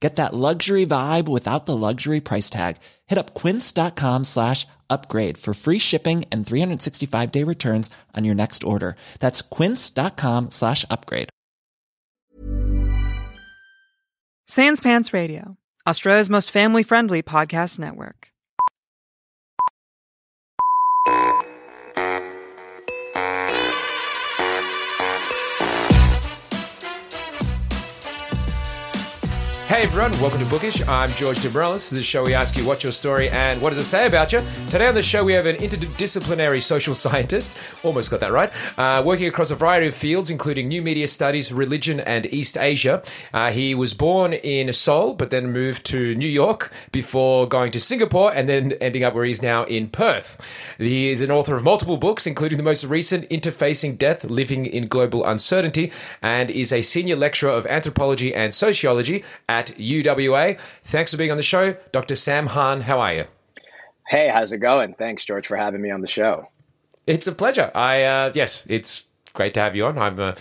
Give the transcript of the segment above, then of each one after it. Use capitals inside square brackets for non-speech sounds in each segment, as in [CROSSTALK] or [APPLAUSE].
Get that luxury vibe without the luxury price tag. Hit up quince.com slash upgrade for free shipping and 365 day returns on your next order. That's quince.com slash upgrade. Sans Pants Radio, Australia's most family friendly podcast network. Hey everyone, welcome to Bookish. I'm George Demorellis. This is show we ask you what's your story and what does it say about you. Today on the show we have an interdisciplinary social [LAUGHS] scientist, almost got that right, uh, working across a variety of fields including new media studies, religion, and East Asia. Uh, he was born in Seoul but then moved to New York before going to Singapore and then ending up where he's now in Perth. He is an author of multiple books, including the most recent Interfacing Death, Living in Global Uncertainty, and is a senior lecturer of anthropology and sociology at UWA. Thanks for being on the show, Dr. Sam Han. How are you? Hey, how's it going? Thanks, George, for having me on the show. It's a pleasure. I uh, yes, it's great to have you on. I'm. Uh,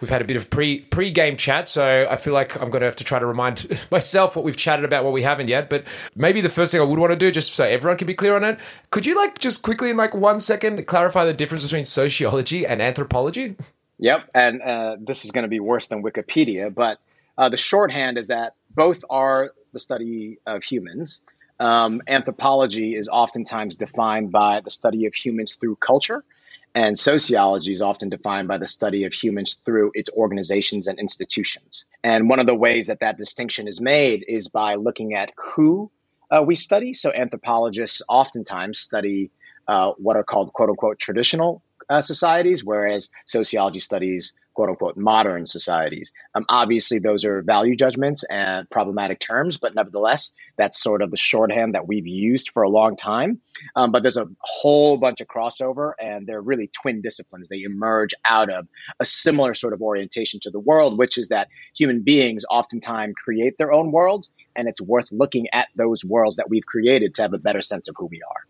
we've had a bit of pre pre game chat, so I feel like I'm going to have to try to remind [LAUGHS] myself what we've chatted about, what we haven't yet. But maybe the first thing I would want to do, just so everyone can be clear on it, could you like just quickly in like one second clarify the difference between sociology and anthropology? Yep, and uh, this is going to be worse than Wikipedia, but uh, the shorthand is that both are the study of humans. Um, anthropology is oftentimes defined by the study of humans through culture, and sociology is often defined by the study of humans through its organizations and institutions. And one of the ways that that distinction is made is by looking at who uh, we study. So anthropologists oftentimes study uh, what are called quote unquote traditional uh, societies, whereas sociology studies quote unquote modern societies. Um, obviously, those are value judgments and problematic terms, but nevertheless, that's sort of the shorthand that we've used for a long time. Um, but there's a whole bunch of crossover, and they're really twin disciplines. They emerge out of a similar sort of orientation to the world, which is that human beings oftentimes create their own worlds, and it's worth looking at those worlds that we've created to have a better sense of who we are.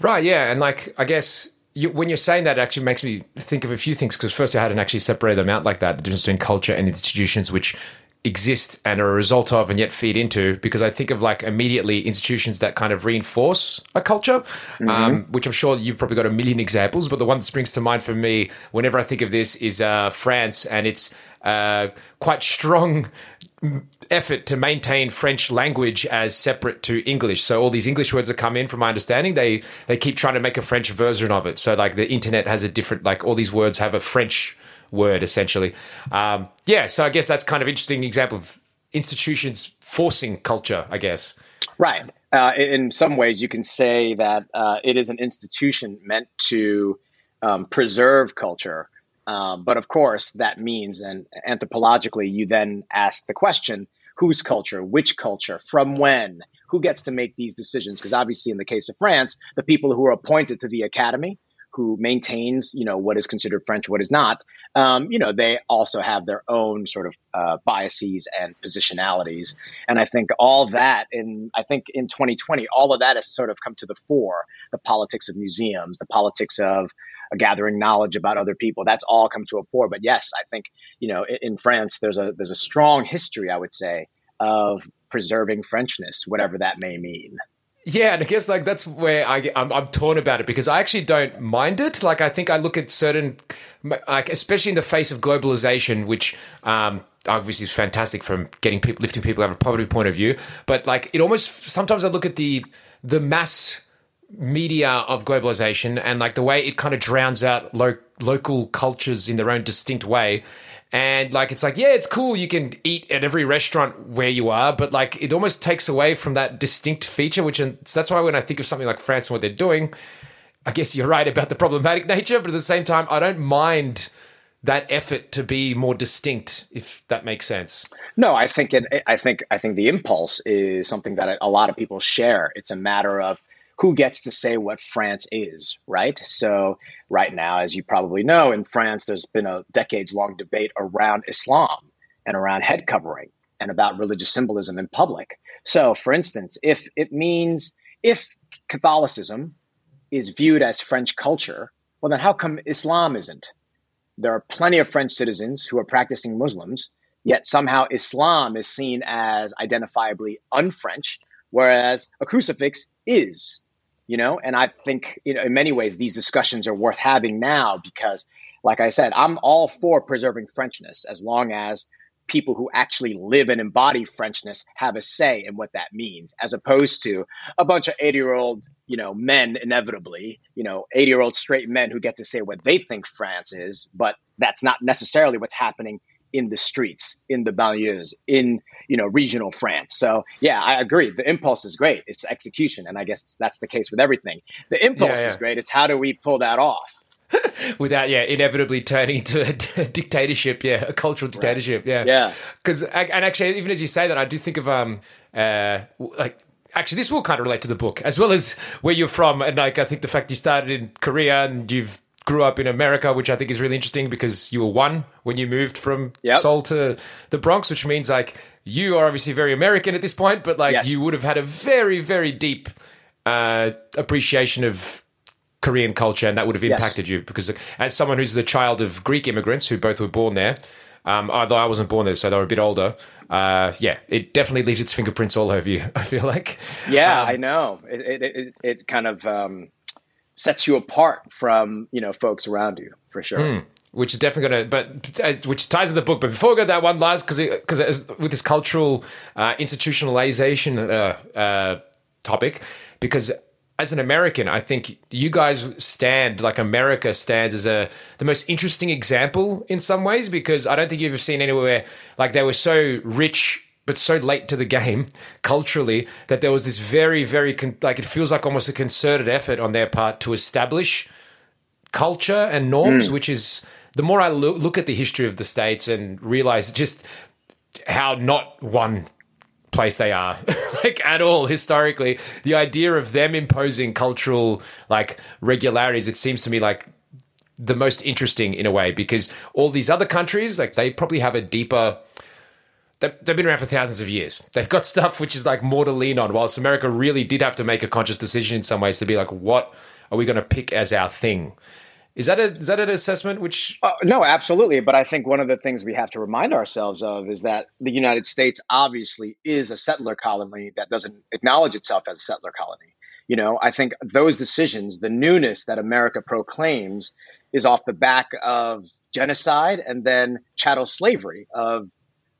Right. Yeah. And like, I guess you, when you're saying that, it actually makes me think of a few things. Because first, I hadn't actually separated them out like that. The difference between culture and institutions, which exist and are a result of and yet feed into because I think of like immediately institutions that kind of reinforce a culture, mm-hmm. um, which I'm sure you've probably got a million examples, but the one that springs to mind for me whenever I think of this is uh, France and its uh, quite strong effort to maintain French language as separate to English. So all these English words that come in, from my understanding, they they keep trying to make a French version of it. So like the internet has a different, like all these words have a French word essentially. Um, yeah, so I guess that's kind of interesting example of institutions forcing culture, I guess. Right. Uh, in some ways, you can say that uh, it is an institution meant to um, preserve culture um, but of course, that means, and anthropologically, you then ask the question whose culture, which culture, from when, who gets to make these decisions? Because obviously, in the case of France, the people who are appointed to the academy, who maintains, you know, what is considered French, what is not, um, you know, they also have their own sort of uh, biases and positionalities. And I think all that, in I think in 2020, all of that has sort of come to the fore. The politics of museums, the politics of gathering knowledge about other people. That's all come to a fore. But yes, I think you know in, in France there's a there's a strong history, I would say, of preserving Frenchness, whatever that may mean. Yeah, and I guess like that's where I I'm, I'm, torn about it because I actually don't mind it. Like I think I look at certain, like especially in the face of globalization, which um, obviously is fantastic from getting people lifting people out of a poverty point of view. But like it almost sometimes I look at the the mass media of globalization and like the way it kind of drowns out lo- local cultures in their own distinct way. And like it's like, yeah, it's cool. You can eat at every restaurant where you are, but like it almost takes away from that distinct feature. Which and so that's why when I think of something like France and what they're doing, I guess you're right about the problematic [LAUGHS] nature, but at the same time, I don't mind that effort to be more distinct, if that makes sense. No, I think it. I think I think the impulse is something that a lot of people share. It's a matter of who gets to say what France is, right? So, right now, as you probably know, in France, there's been a decades long debate around Islam and around head covering and about religious symbolism in public. So, for instance, if it means if Catholicism is viewed as French culture, well, then how come Islam isn't? There are plenty of French citizens who are practicing Muslims, yet somehow Islam is seen as identifiably un French, whereas a crucifix is you know? And i think you know in many ways these discussions are worth having now because like i said i'm all for preserving frenchness as long as people who actually live and embody frenchness have a say in what that means as opposed to a bunch of 80 year old you know men inevitably you know 80 year old straight men who get to say what they think france is but that's not necessarily what's happening in the streets, in the banlieues, in you know regional France. So yeah, I agree. The impulse is great. It's execution, and I guess that's the case with everything. The impulse yeah, yeah. is great. It's how do we pull that off? [LAUGHS] Without yeah, inevitably turning into a [LAUGHS] dictatorship, yeah, a cultural dictatorship, right. yeah, yeah. Because and actually, even as you say that, I do think of um uh like actually this will kind of relate to the book as well as where you're from and like i think the fact you started in korea and you've grew up in America, which I think is really interesting because you were one when you moved from yep. Seoul to the Bronx, which means like you are obviously very American at this point, but like yes. you would have had a very, very deep uh, appreciation of Korean culture, and that would have impacted yes. you because as someone who's the child of Greek immigrants who both were born there, um, although I wasn't born there, so they were a bit older. Uh, yeah, it definitely leaves its fingerprints all over you. [LAUGHS] I feel like. Yeah, um, I know. It, it, it, it kind of um, sets you apart from you know folks around you for sure. Mm, which is definitely going to, but uh, which ties to the book. But before we go that one last, because because with this cultural uh, institutionalization uh, uh, topic, because as an American, I think you guys stand like America stands as a the most interesting example in some ways because I don't think you've ever seen anywhere like they were so rich but so late to the game [LAUGHS] culturally that there was this very, very con- like it feels like almost a concerted effort on their part to establish culture and norms, mm. which is the more I lo- look at the history of the states and realize just how not one place they are [LAUGHS] like at all historically the idea of them imposing cultural like regularities it seems to me like the most interesting in a way because all these other countries like they probably have a deeper they've been around for thousands of years. They've got [LAUGHS] stuff which is like more to lean on, whilst America really did have to make a conscious decision in some ways to be like, what are we going to pick as our thing? Is that a is that an assessment? Which uh, no, absolutely. But I think one of the things we have to remind ourselves of is that the United States obviously is a settler colony that doesn't acknowledge itself as a settler colony. You know, I think those decisions, the newness that America proclaims, is off the back of genocide and then chattel slavery of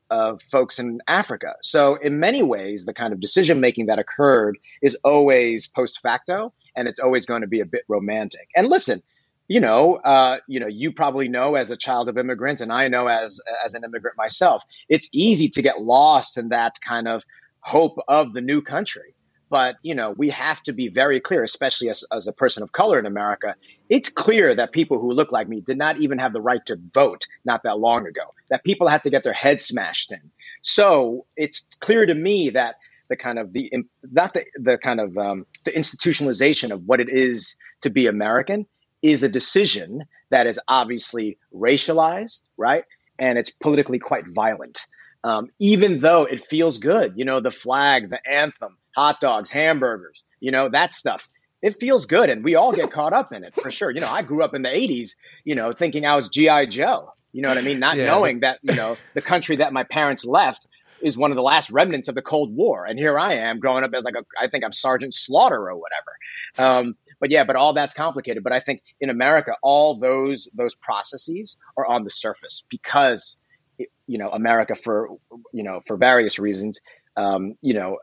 of folks in Africa. So, in many ways, the kind of decision making that occurred is always post facto, and it's always going to be a bit romantic. And listen, you know, uh, you know, you probably know as a child of immigrants, and I know as as an immigrant myself, it's easy to get lost in that kind of hope of the new country. But you know, we have to be very clear, especially as, as a person of color in America. It's clear that people who look like me did not even have the right to vote not that long ago. That people had to get their heads smashed in. So it's clear to me that the kind of the not the the kind of um, the institutionalization of what it is to be American is a decision that is obviously racialized, right? And it's politically quite violent. Um, even though it feels good, you know, the flag, the anthem, hot dogs, hamburgers, you know, that stuff. It feels good, and we all get caught up in it for sure. You know, I grew up in the '80s, you know, thinking I was GI Joe. You know what I mean? Not [LAUGHS] yeah. knowing that you know the country that my parents left is one of the last remnants of the Cold War, and here I am growing up as like a, I think I'm Sergeant Slaughter or whatever. Um, but yeah, but all that's complicated. But I think in America, all those those processes are on the surface because you know America for you know for various reasons, um, you know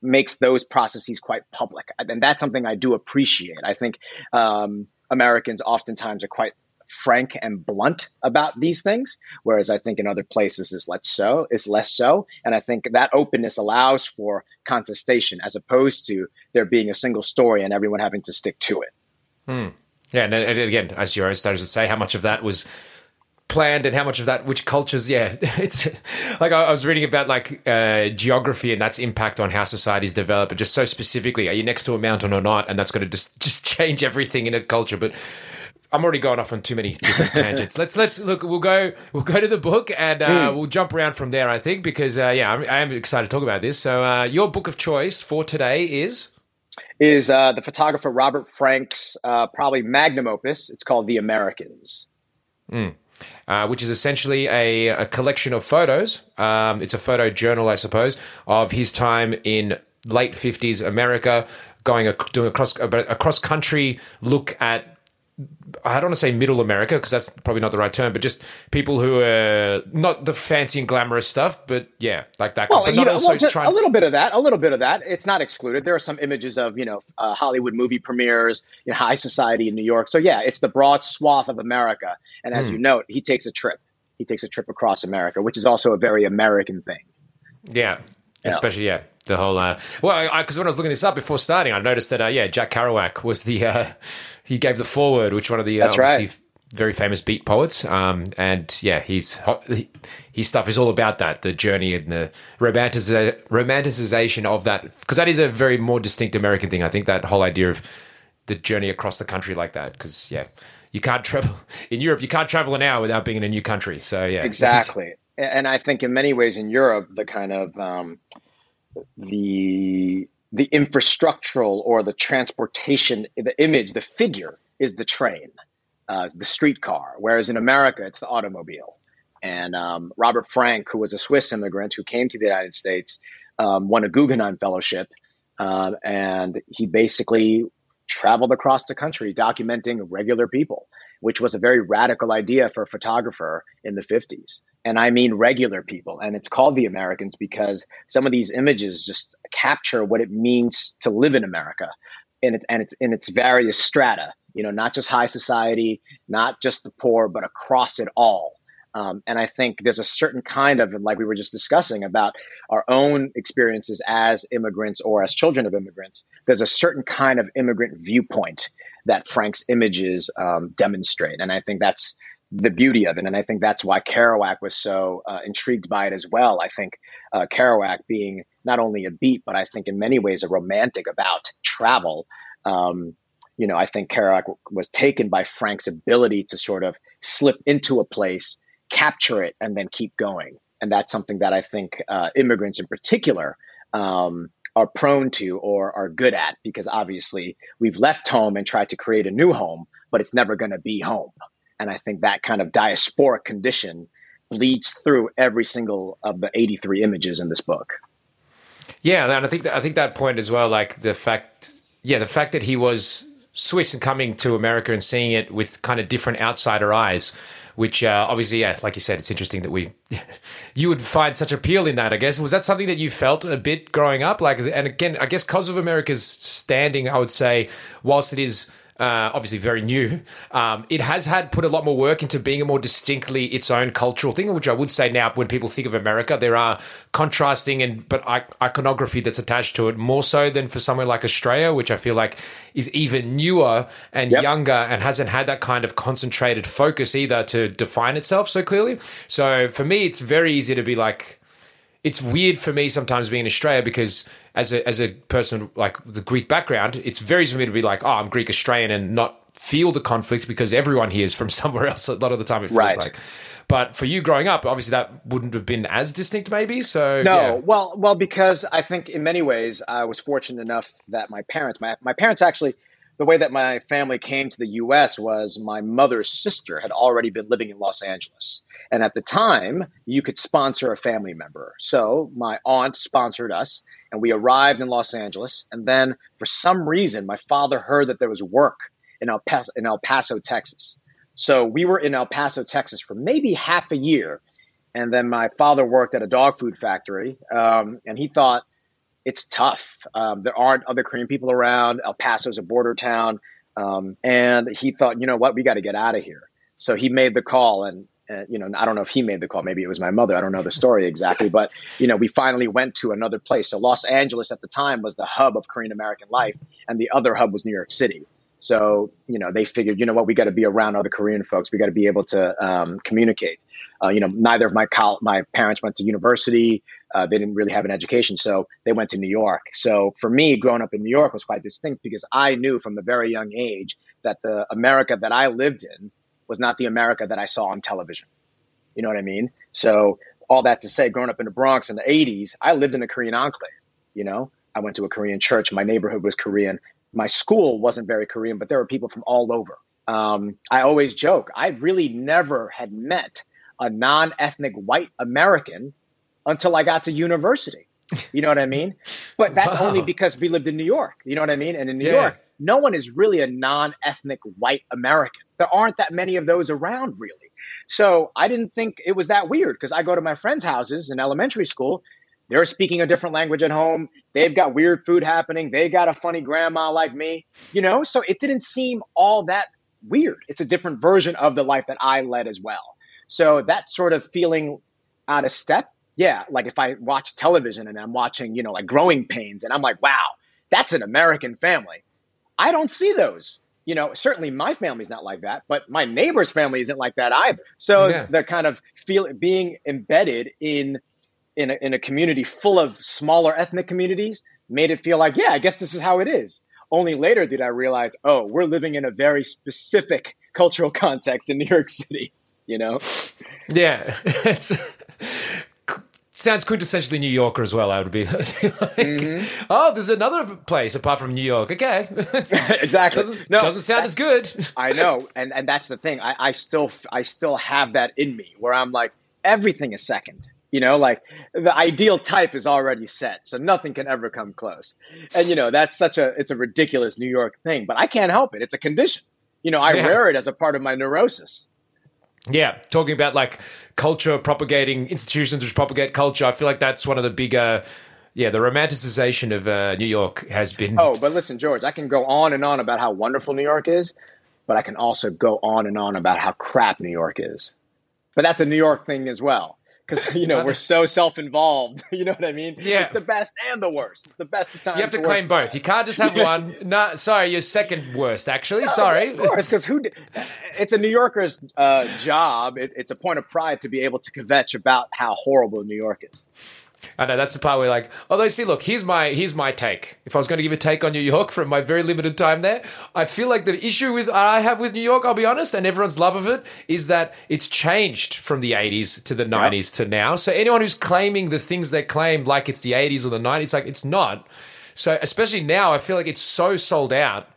makes those processes quite public, and that's something I do appreciate. I think um, Americans oftentimes are quite frank and blunt about these things, whereas I think in other places is less so. Is less so, and I think that openness allows for contestation as opposed to there being a single story and everyone having to stick to it. Hmm. Yeah, and, and again, as own studies would say, how much of that was planned and how much of that which cultures yeah [LAUGHS] it's like i was reading about like uh, geography and that's impact on how societies develop and just so specifically are you next to a mountain or not and that's going to just just [LAUGHS] change everything in a culture but I'm already going off on too many different [LAUGHS] tangents. Let's let's look. We'll go. We'll go to the book and uh, mm. we'll jump around from there. I think because uh, yeah, I'm, I am excited to talk about this. So uh, your book of choice for today is is uh, the photographer Robert Frank's uh, probably magnum opus. It's called The Americans. Mm. Uh, which is essentially a, a collection of photos. Um, it's a photo journal, I suppose, of his time in late 50s America, going a, doing a cross, a cross country look at I don't want to say middle America because that's probably not the right term, but just people who are not the fancy and glamorous stuff, but yeah, like that. Well, you know, well trying- a little bit of that, a little bit of that. It's not excluded. There are some images of you know uh, Hollywood movie premieres, you know, high society in New York. So yeah, it's the broad swath of America. And as mm. you note, he takes a trip. He takes a trip across America, which is also a very American thing. Yeah, especially yeah the whole uh, well because when i was looking this up before starting i noticed that uh, yeah jack kerouac was the uh, [LAUGHS] he gave the foreword which one of the uh, right. very famous beat poets. Um, and yeah he's his stuff is all about that the journey and the romantic- romanticization of that because that is a very more distinct american thing. I think that whole idea of the journey across the country like that because yeah you can't [LAUGHS] travel in europe you can't travel an hour without being in a new country. So yeah exactly and I think in many ways in Europe, the kind of um, the the infrastructural or the transportation, the image, the figure is the train, uh, the streetcar. Whereas in America, it's the automobile. And um, Robert Frank, who was a Swiss immigrant who came to the United States, um, won a Guggenheim Fellowship, uh, and he basically traveled across the country documenting regular people, which was a very radical idea for a photographer in the 50s and I mean regular people. And it's called The Americans because some of these images just capture what it means to live in America and it's, and it's in its various strata, you know, not just high society, not just the poor, but across it all. Um, and I think there's a certain kind of, like we were just discussing about our own experiences as immigrants or as children of immigrants, there's a certain kind of immigrant viewpoint that Frank's images um, demonstrate. And I think that's the beauty of it. And I think that's why Kerouac was so uh, intrigued by it as well. I think uh, Kerouac being not only a beat, but I think in many ways a romantic about travel. Um, you know, I think Kerouac was taken by Frank's ability to sort of slip into a place, capture it, and then keep going. And that's something that I think uh, immigrants in particular um, are prone to or are good at because obviously we've left home and tried to create a new home, but it's never going to be home. And I think that kind of diasporic condition bleeds through every single of the 83 images in this book. Yeah, and I think that, I think that point as well, like the fact, yeah, the fact that he was Swiss and coming to America and seeing it with kind of different outsider eyes, which uh, obviously, yeah, like you said, it's interesting that we, [LAUGHS] you would find such appeal in that. I guess was that something that you felt a bit growing up, like, and again, I guess because of America's standing, I would say, whilst it is uh, obviously very new. Um, it has had put a lot more work into being a more distinctly its own cultural thing, which I would say now when people think of America, there are contrasting and but iconography that's attached to it more so than for somewhere like Australia, which I feel like is even newer and yep. younger and hasn't had that kind of concentrated focus either to define itself so clearly. So for me, it's very easy to be like it's weird for me sometimes being in Australia because as a as a person like the Greek background, it's very easy for me to be like, oh, I'm Greek Australian and not feel the conflict because everyone here is from [LAUGHS] somewhere else. A lot of the time, it feels right. like. But for you growing up, obviously that wouldn't have been as distinct, maybe. So no, yeah. well, well, because I think in many ways I was fortunate enough that my parents, my my parents actually the way that my family came to the US was my mother's sister had already been living in Los Angeles. And at the time, you could sponsor a family member. So my aunt sponsored us, and we arrived in Los Angeles. And then for some reason, my father heard that there was work in El Paso, in El Paso Texas. So we were in El Paso, Texas for maybe half a year. And then my father worked at a dog food factory. Um, and he thought, it's tough. Um, there aren't other Korean people around. El Paso's a border town. Um, and he thought, you know what, we got to get out of here. So he made the call and, uh, you know, I don't know if he made the call. Maybe it was my mother. I don't know the story exactly, but you know, we finally went to another place. So Los Angeles at the time was the hub of Korean American life, and the other hub was New York City. So you know, they figured, you know what, we got to be around other Korean folks. We got to be able to um, communicate. Uh, you know, neither of my col- my parents went to university. Uh, they didn't really have an education, so they went to New York. So for me, growing up in New York was quite distinct because I knew from a very young age that the America that I lived in was not the America that I saw on television. You know what I mean? So all that to say, growing up in the Bronx in the 80s, I lived in a Korean enclave. You know, I went to a Korean church. My neighborhood was Korean. My school wasn't very Korean, but there were people from all over. Um, I always joke, I really never had met a non ethnic white American until I got to university. You know what I mean? But that's wow. only because we lived in New York. You know what I mean? And in New yeah. York, no one is really a non ethnic white American. There aren't that many of those around, really. So I didn't think it was that weird because I go to my friends' houses in elementary school. They're speaking a different language at home. They've got weird food happening. They got a funny grandma like me, you know? So it didn't seem all that weird. It's a different version of the life that I led as well. So that sort of feeling out of step, yeah, like if I watch television and I'm watching, you know, like Growing Pains and I'm like, wow, that's an American family. I don't see those. You know, certainly my family's not like that, but my neighbor's family isn't like that either. So yeah. the kind of feel being embedded in in a, in a community full of smaller ethnic communities made it feel like, yeah, I guess this is how it is. Only later did I realize, oh, we're living in a very specific cultural [LAUGHS] context in New York City you know? Yeah. [LAUGHS] It's sounds quintessentially New Yorker as well. I would be [LAUGHS] like, mm-hmm. oh, there's another place apart from New York. Okay, [LAUGHS] [LAUGHS] exactly. Doesn't, no, doesn't sound as good. I know, and and that's the thing. I, I still I still have that in me where I'm like everything is second. You know, like the ideal type is already set, so nothing can ever come close. And you know, that's such a it's a ridiculous New York thing, but I can't help it. It's a condition. You know, I yeah. wear it as a part of my neurosis. Yeah, talking about like culture propagating institutions which propagate culture. I feel like that's one of the bigger. Yeah, the romanticization of uh, New York has been. Oh, but listen, George, I can go on and on about how wonderful New York is, but I can also go on and on about how crap New York is. But that's a New York thing as well because you know we're so self-involved. [LAUGHS] You know what I mean? Yeah. It's the best and the worst. It's the best of times. You have to claim both. You can't just have [LAUGHS] one. no, sorry, you're second worst. Actually, no, sorry. Of course, because who? It's a New Yorker's uh, job. It, it's a point of pride to be able to kvetch about how horrible New York is. I know that's the part where like, although see, look, here's my here's my take. If I was going to give a take on New York from my very limited time there, I feel like the issue with I have with New York, I'll be honest, and everyone's love of it is that it's changed from the 80s to the 90s yep. to now. So anyone who's claiming the things they claim like it's the 80s or the 90s, like it's not. So especially now, I feel like it's so sold out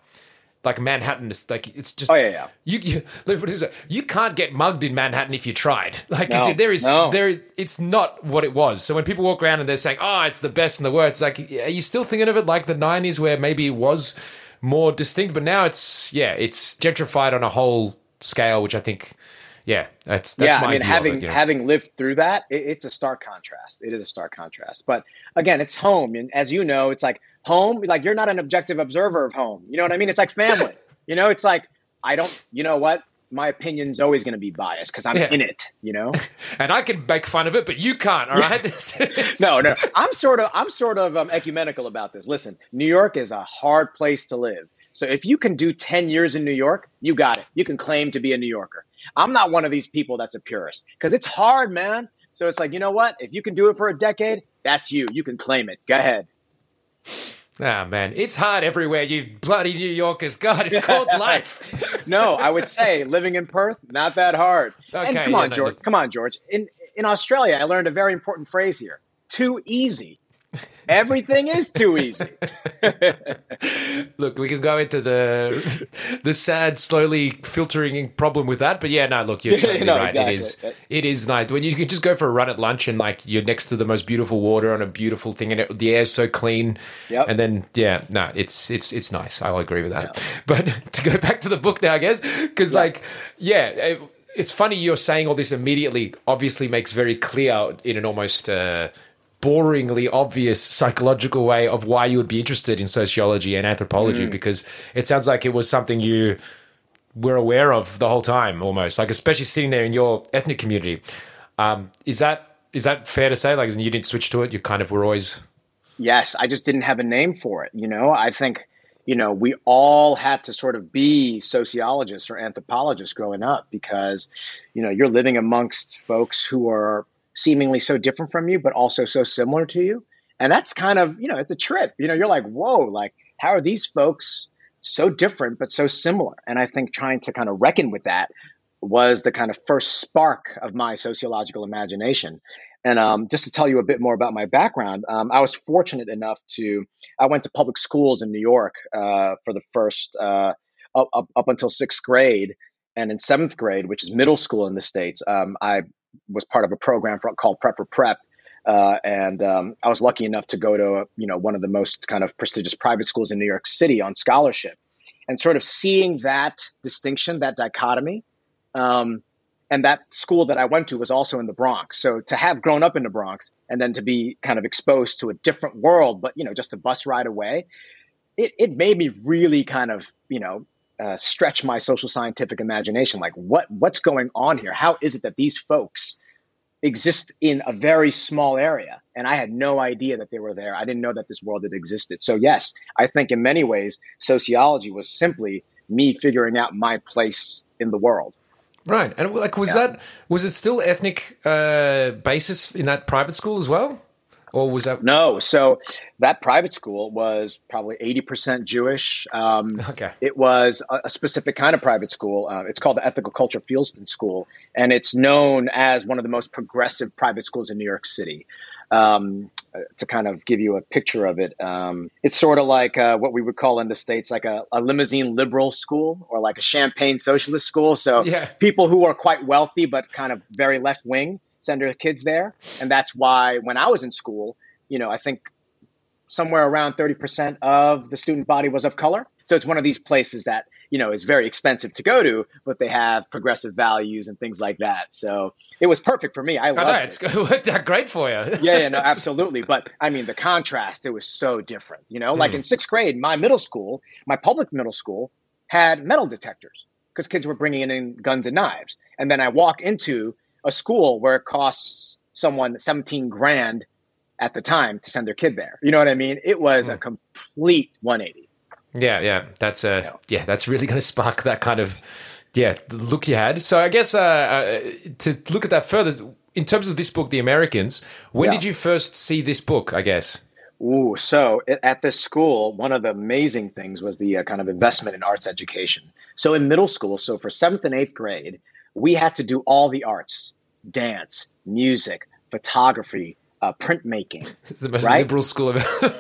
like Manhattan is like it's just oh yeah yeah you you what is it? you can't get mugged in Manhattan if you tried [LAUGHS] like no, I said there is no. there it's not what it was so when people walk around and they're saying oh it's the best in the worst it's like are you still thinking of it like the 90s where maybe it was more distinct but now it's yeah it's gentrified on a whole scale which I think yeah that's, that's yeah I mean having it, you know? having lived through that it, it's a stark contrast it is a stark contrast but again it's home and as you know it's like home like you're not an objective observer of home. You know what i mean? It's like family. [LAUGHS] You know it's like i don't you know what? My opinion's always going to be biased because i'm yeah. in it you know? [LAUGHS] And i can make fun of it but you can't all right? [LAUGHS] No no. I'm sort of i'm sort of um, ecumenical about this. Listen new york is a hard place to live. So if you can do 10 years in new york you got it. You can claim to be a new yorker. I'm not one of these people that's a purist because it's hard man. So it's like you know what? If you can do it for a decade that's you. You can claim it. Go ahead Ah, man, it's hard everywhere, you bloody New Yorkers. God, it's called [LAUGHS] life. no, I would say living in Perth, not that hard. Okay, and come yeah, on, no, George. Come on, George. In in Australia, I learned a very important phrase here. Too easy. Everything is too easy. [LAUGHS] look, we can go into the the sad, slowly filtering problem with that, but yeah, no, look, you're [LAUGHS] totally no, right. Exactly. It is it is nice when you can just go for a run at lunch and like you're next to the most beautiful water on a beautiful thing, and it, the air's so clean. Yep. And then yeah, no, it's it's it's nice. I'll agree with that. Yep. [LAUGHS] But to go back to the book now, I guess, because yep. like yeah. It, it's funny you're saying all this immediately obviously makes very clear in an almost uh, boringly obvious psychological way of why you would be interested in sociology and anthropology because it sounds like it was something you were aware of the whole time almost. Like especially sitting there in your ethnic community. Um, is that is that fair to say? Like you didn't switch to it you kind of were always Yes, I just didn't have a name for it. You know, I think, you know, we all had to sort of be sociologists or anthropologists growing up because, you know, you're living amongst folks who are seemingly so different from you, but also so similar to you. And that's kind of, you know, it's a trip. You know, you're like, whoa, like, how are these folks so different, but so similar? And I think trying to kind of reckon with that was the kind of first spark of my sociological imagination. And um, just to tell you a bit more about my background, um, I was fortunate enough to, I went to public schools in New York uh, for the first, uh, up, up, until sixth grade. And in seventh grade, which is middle school in the States, um, I was part of a program for, called Prep for Prep. Uh, and um, I was lucky enough to go to, you know, one of the most kind of prestigious private schools in New York City on scholarship. And sort of seeing that distinction, that dichotomy, um, and that school that I went to was also in the Bronx. So to have grown up in the Bronx and then to be kind of exposed to a different world, but you know, just a bus ride away, it, it made me really kind of, you know, uh, stretch my social scientific imagination. Like what what's going on here? How is it that these folks exist in a very small area? And I had no idea that they were there. I didn't know that this world had existed. So yes, I think in many ways sociology was simply me figuring out my place in the world. Right, and like, was yeah. that was it still ethnic uh, basis in that private school as well, or was that no? So that private school was probably eighty percent Jewish. Um, okay, it was a, a, specific kind of private school. Uh, it's called the Ethical Culture Fieldston School, and it's known as one of the most progressive private schools in New York City. Um, to kind of give you a picture of it, um, it's sort of like uh, what we would call in the states like a, a, limousine liberal school or like a champagne socialist school. So yeah. people who are quite wealthy but kind of very left wing send their kids there, and that's why when I was in school, you know, I think somewhere around 30% of the student body was of color. So it's one of these places that, you know, is very expensive to go to, but they have progressive values and things like that. So it was perfect for me. I love it. It's worked out great for you. yeah, yeah, no, [LAUGHS] absolutely. But I mean, the contrast, it was so different. You know, like mm. in sixth grade, my middle school, my public middle school had metal detectors because kids were bringing in guns and knives. And then I walk into a school where it costs someone 17 grand at the time to send their kid there. You know what I mean? It was a complete 180. Yeah, yeah, that's a yeah, yeah that's really [LAUGHS] going to spark that kind of yeah look you had. So I guess uh, uh, to look at that further, in terms of this book, The Americans, when yeah. did you first see this book? I guess. Ooh, so at this school, one of the amazing things was the uh, kind of investment in arts education. So in middle school, so for seventh and eighth grade, we had to do all the arts: dance, music, photography, uh, printmaking. [LAUGHS] It's the most right? liberal school of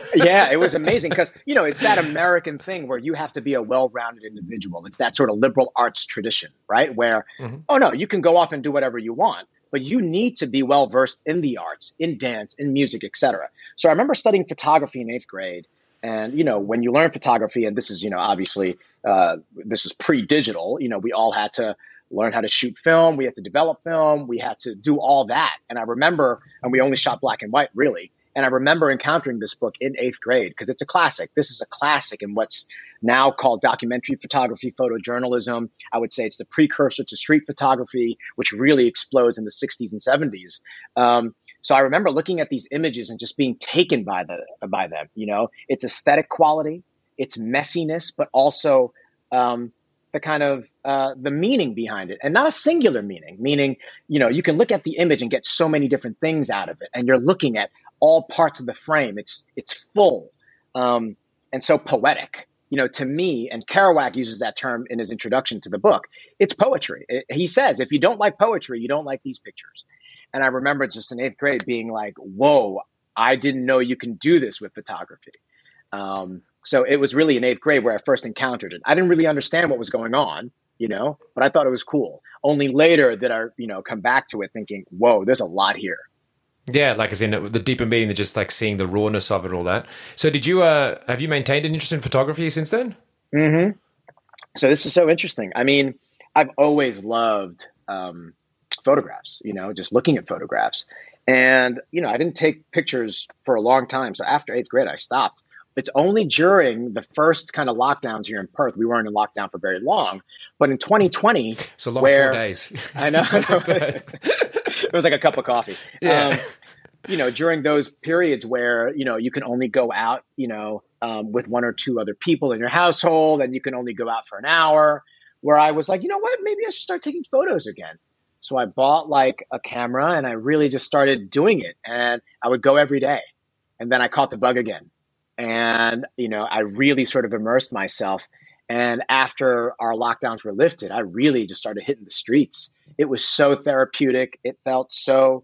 [LAUGHS] yeah, it was amazing because you know it's that American thing where you have to be a well-rounded individual. It's that sort of liberal arts tradition, right? Where mm-hmm. oh no, you can go off and do whatever you want, but you need to be well versed in the arts, in dance, in music, etc. So I remember studying photography in eighth grade. And you know, when you learn photography, and this is you know obviously uh, this was pre-digital. You know, we all had to learn how to shoot film. We had to develop film. We had to do all that. And I remember, and we only shot black and white really. And I remember encountering this book in eighth grade because it's a classic. This is a classic in what's now called documentary photography, photojournalism. I would say it's the precursor to street photography, which really explodes in the 60s and 70s. Um, so I remember looking at these images and just being taken by the by them. You know, its aesthetic quality, its messiness, but also um, the kind of uh, the meaning behind it and not a singular meaning meaning you know you can look at the image and get so many different things out of it and you're looking at all parts of the frame. It's it's full um, and so poetic. You know to me and kerouac uses that term in his introduction to the book it's poetry. It, he says if you don't like poetry you don't like these pictures. And i remember just in eighth grade being like whoa i didn't know you can do this with photography. Um, so it was really in eighth grade where I first encountered it. I didn't really understand what was going on, you know, but I thought it was cool. Only later did I, you know, come back to it thinking, whoa, there's a lot here. Yeah, like as in the deeper meaning than just like seeing the rawness of it, all that. So did you, uh, have you maintained an interest in photography since then? Mm-hmm. So this is so interesting. I mean, I've always loved um, photographs, you know, just looking at photographs. And, you know, I didn't take pictures for a long time. So after eighth grade, I stopped. It's only during the first kind of lockdowns here in Perth. We weren't in lockdown for very long, but in 2020, so long where, [LAUGHS] [LAUGHS] four days. I know, it was like a cup of coffee. Yeah. Um, you know, during those periods where you know you can only go out, you know, um, with one or two other people in your household, and you can only go out for an hour. Where I was like, you know what, maybe I should start taking photos again. So I bought like a camera and I really just started doing it. And I would go every day. And then I caught the bug again. And, you know, I really sort of immersed myself. And after our lockdowns were lifted, I really just started hitting the streets. It was so therapeutic. It felt so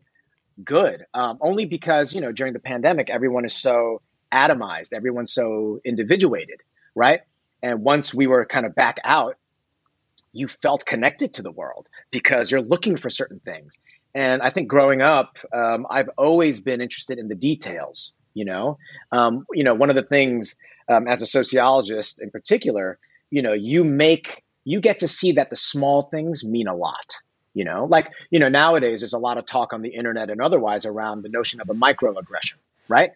good. Um, only because, you know, during the pandemic, everyone is so atomized, everyone's so individuated, right? And once we were kind of back out, you felt connected to the world because you're looking for certain things. And I think growing up, um, I've always been interested in the details. You know, um, you know, one of the things um, as a sociologist in particular, you know, you make you get to see that the small things mean a lot. You know, like you know, nowadays there's a lot of talk on the internet and otherwise around the notion of a microaggression, right?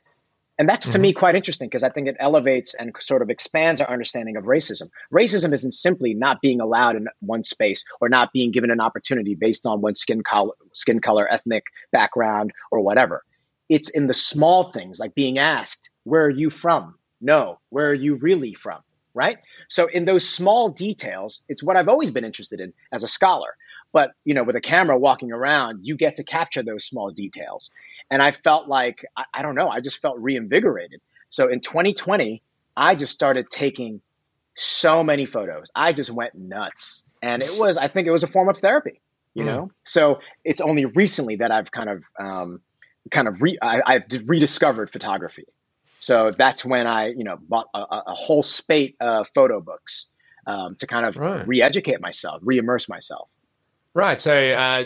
And that's to mm-hmm. me quite interesting because I think it elevates and sort of expands our understanding of racism. Racism isn't simply not being allowed in one space or not being given an opportunity based on one's skin color, skin color, ethnic background, or whatever. It's in the small things like being asked, "Where are you from?" No, where are you really from? Right? So in those small details, it's what I've always been interested in as a scholar. But you know, with a camera walking around, you get to capture those small details. And I felt like, I, I don't know, I just felt reinvigorated. So in 2020, I just started taking so many photos. I just went nuts. And it was, I think it was a form of therapy, you mm. know? So it's only recently that I've kind of, um, kind of re, I, have rediscovered photography. So that's when I, you know, bought a, a whole spate of photo books um, to kind of right. re-educate myself, re-immerse myself. Right. So uh,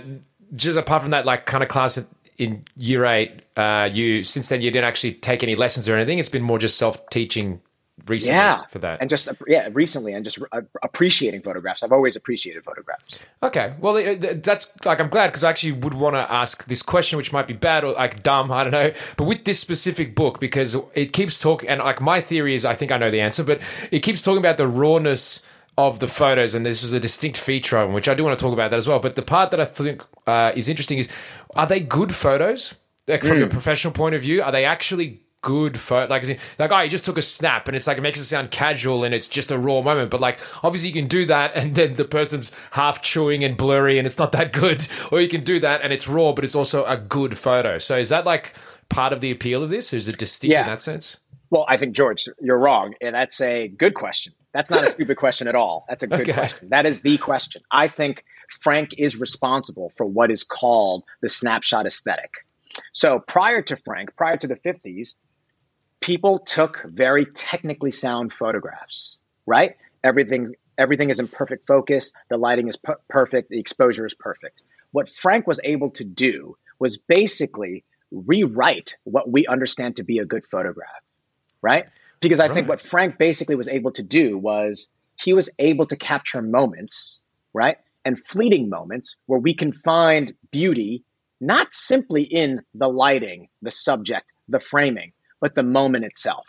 just apart from that, like kind of class in year eight, uh, you since then you didn't actually take any lessons or anything. It's been more just self teaching recently yeah. for that. And just yeah, recently and just uh, appreciating photographs. I've always appreciated photographs. Okay, well that's like I'm glad because I actually would want to ask this question, which might be bad or like dumb, I don't know. But with this specific book, because it keeps talking, and like my theory is, I think I know the answer, but it keeps talking about the rawness of the photos, and this is a distinct feature of them, which I do want to talk about that as well. But the part that I think uh, is interesting is: are they good photos? Like from mm. a professional point of view, are they actually good photo? Like, like, oh, you just took a snap, and it's like it makes it sound casual, and it's just a raw moment. But like, obviously, you can do that, and then the person's half chewing and blurry, and it's not that good. [LAUGHS] Or you can do that, and it's raw, but it's also a good photo. So is that like part of the appeal of this? Is it distinct yeah. in that sense? Well, I think George, you're wrong, and that's a good question. That's not a [LAUGHS] stupid question at all. That's a good okay. question. That is the question. I think Frank is responsible for what is called the snapshot aesthetic. So prior to Frank, prior to the 50s, people took very technically sound photographs, right? Everything everything is in perfect focus, the lighting is per- perfect, the exposure is perfect. What Frank was able to do was basically rewrite what we understand to be a good photograph, right? Because I right. think what Frank basically was able to do was he was able to capture moments, right? And fleeting moments where we can find beauty not simply in the lighting, the subject, the framing, but the moment itself.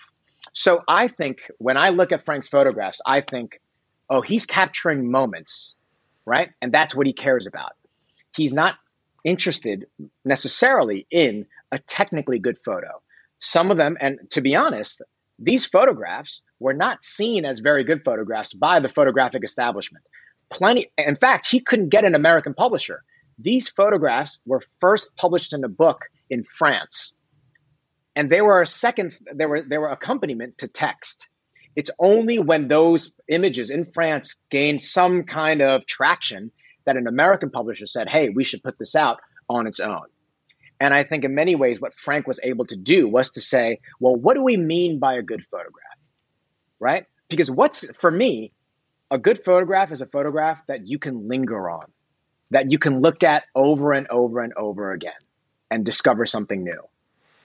So I think when I look at Frank's photographs, I think, oh, he's capturing moments, right? And that's what he cares about. He's not interested necessarily in a technically good photo. Some of them, and to be honest, these photographs were not seen as very good photographs by the photographic establishment. Plenty, in fact, he couldn't get an American publisher. These photographs were first published in a book in France, and they were a second. They were they were accompaniment to text. It's only when those images in France gained some kind of traction that an American publisher said, "Hey, we should put this out on its own." And I think in many ways, what Frank was able to do was to say, well, what do we mean by a good photograph? Right? Because what's, for me, a good photograph is a photograph that you can linger on, that you can look at over and over and over again and discover something new.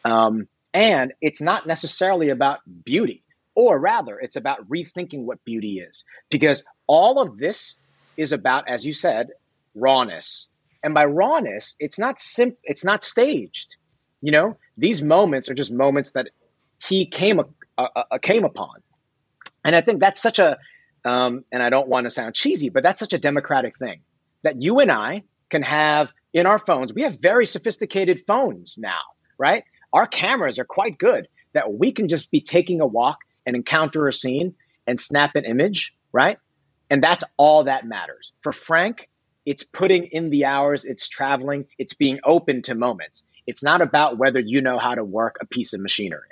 Um, and it's not necessarily about beauty, or rather, it's about rethinking what beauty is. Because all of this is about, as you said, rawness, And by rawness, it's not sim- it's not staged. You know, these moments are just moments that he came a, a, a came upon, and I think that's such a um, and I don't want to sound cheesy, but that's such a democratic thing that you and I can have in our phones. We have very sophisticated phones now, right? Our cameras are quite good that we can just be taking a walk and encounter a scene and snap an image, right? And that's all that matters. For Frank, it's putting in the hours, it's traveling, it's being open to moments. It's not about whether you know how to work a piece of machinery.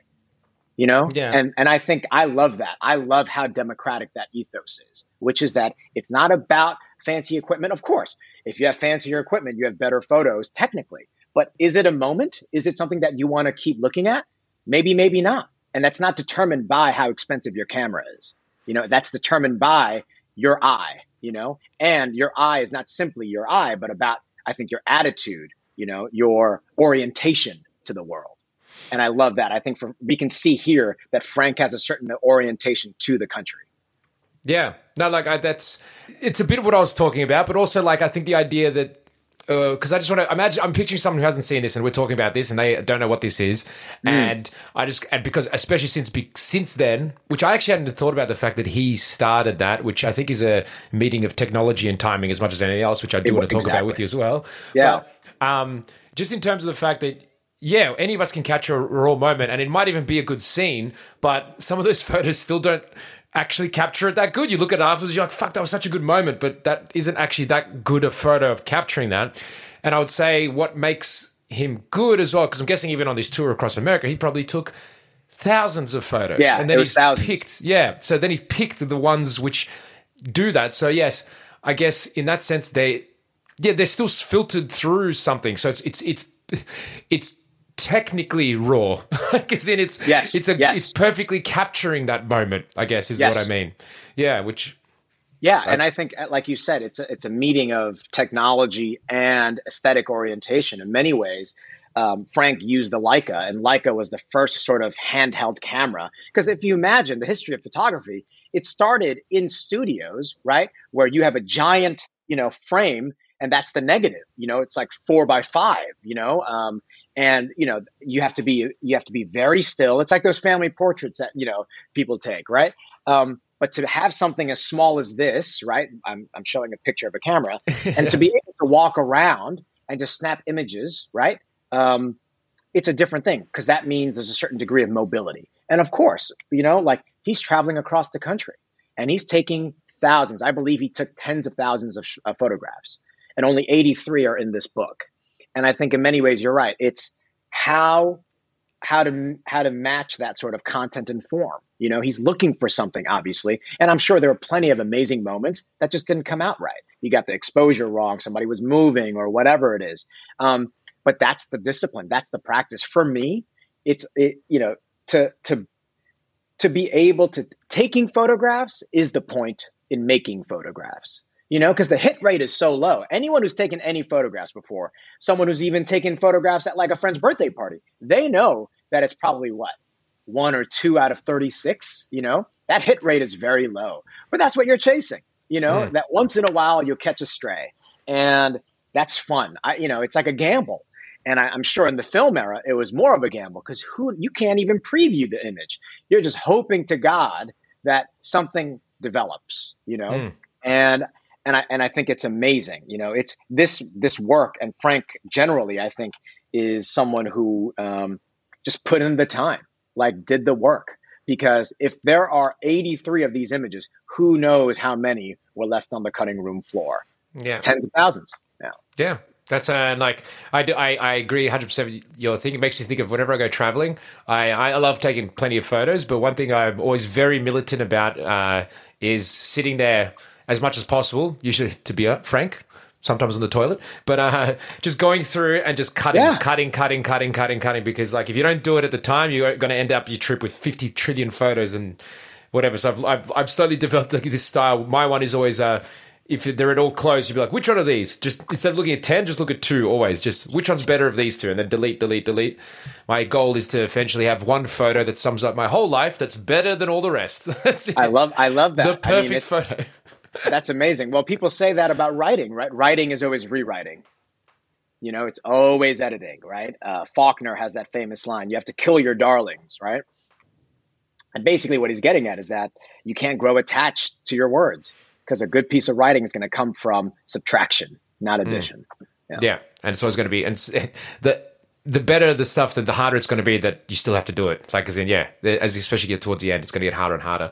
You know? Yeah. And and I think I love that. I love how democratic that ethos is, which is that it's not about fancy equipment. Of course, if you have fancier equipment, you have better photos technically. But is it a moment? Is it something that you want to keep looking at? Maybe, maybe not. And that's not determined by how expensive your camera is. You know, that's determined by your eye, you know, and your eye is not simply your eye, but about, I think, your attitude, you know, your orientation to the world. And I love that. I think for, we can see here that Frank has a certain orientation to the country. Yeah, no, like I, that's it's a bit of what I was talking about, but also like I think the idea that because uh, I just want to imagine I'm picturing someone who hasn't seen this and we're talking about this and they don't know what this is, mm. and I just and because especially since since then, which I actually hadn't thought about the fact that he started that, which I think is a meeting of technology and timing as much as anything else, which I do it, want to talk exactly. about with you as well. Yeah, but, um, just in terms of the fact that yeah, any of us can catch a raw moment, and it might even be a good scene, but some of those [LAUGHS] photos still don't actually capture it that good. You look at it afterwards, you're like, fuck, that was such a good moment, but that isn't actually that good a photo of capturing that. And I would say what makes him good as well, because I'm guessing even on this tour across America, he probably took thousands of photos. Yeah, and then he's thousands. picked yeah. So then he's picked the ones which do that. So yes, I guess in that sense they yeah, they're still filtered through something. So it's it's it's it's technically raw [LAUGHS] because then it's yes, it's a yes. it's perfectly capturing that moment i guess is yes. what i mean yeah which yeah I, and i think uh, like you said it's a, it's a meeting of technology and aesthetic orientation in many ways um, frank used the leica and leica was the first sort of handheld camera because if you imagine the history of photography it started in studios right where you have a giant you know frame and that's the negative you know it's like four by five you know um, and you know you have to be you have to be very still. It's like those family portraits that you know people take right? Um, but to have something as small as this right? I'm, I'm showing a picture of a camera. [LAUGHS] And to be able to walk around and just snap images right? Um, it's a different thing because that means there's a certain degree of mobility. And of course you know like he's traveling across the country and he's taking thousands. I believe he took tens of thousands of, of photographs. And only 83 are in this book and I think in many ways you're right. It's how how to how to match that sort of content and form. You know, he's looking for something obviously, and I'm sure there were plenty of amazing moments that just didn't come out right. You got the exposure wrong, somebody was moving or whatever it is. Um, but that's the discipline, that's the practice. For me, it's it, you know to to to be able to taking photographs is the point in making photographs you know, because the hit rate is so low. Anyone who's taken any photographs before, someone who's even taken photographs at like a friend's birthday party, they know that it's probably what one or two out of 36, you know, that hit rate is very low, but that's what you're chasing, you know, mm. that once in a while you'll catch a stray and that's fun. I, you know, it's like a gamble. And I, am sure in the film era, it was more of a gamble because who you can't even preview the image. You're just hoping to God that something develops, you know. Mm. And and I and I think it's amazing. You know, it's this this work, and Frank generally, I think, is someone who um, just put in the time, like did the work. Because if there are 83 of these images, who knows how many were left on the cutting room floor? Yeah, tens of thousands. Yeah, yeah. That's uh, like I, do, I, I agree 100 percent with your thing. It makes me think of whenever I go traveling. I, I love taking plenty of photos, but one thing I'm always very militant about uh, is sitting there as much as possible, usually to be uh, frank, sometimes on the toilet, but uh, just going through and just cutting, yeah. cutting, cutting, cutting, cutting, cutting, because like if you don't do it at the time, you're going to end up your trip with 50 trillion photos and whatever. So I've, I've, I've slowly developed like, this style. My one is always, uh, if they're at all close, you'd be like, which one of these? Just instead of looking at 10, just look at two always. Just which one's better of these two? And then delete, delete, delete. My goal is to eventually have one photo that sums up my whole life that's better than all the rest. [LAUGHS] that's. I love, I love that. The perfect I mean, photo. That's amazing. Well, people say that about writing, right? Writing is always rewriting. You know, it's always editing, right? Uh, Faulkner has that famous line: "You have to kill your darlings," right? And basically, what he's getting at is that you can't grow attached to your words because a good piece of writing is going to come from subtraction, not Hmm. addition. Yeah. yeah. And it's going to be, and [LAUGHS] the, the better the stuff, the, the harder it's going to be that you still have to do it. Like, as in, yeah, as you especially get towards the end, it's going to get harder and harder.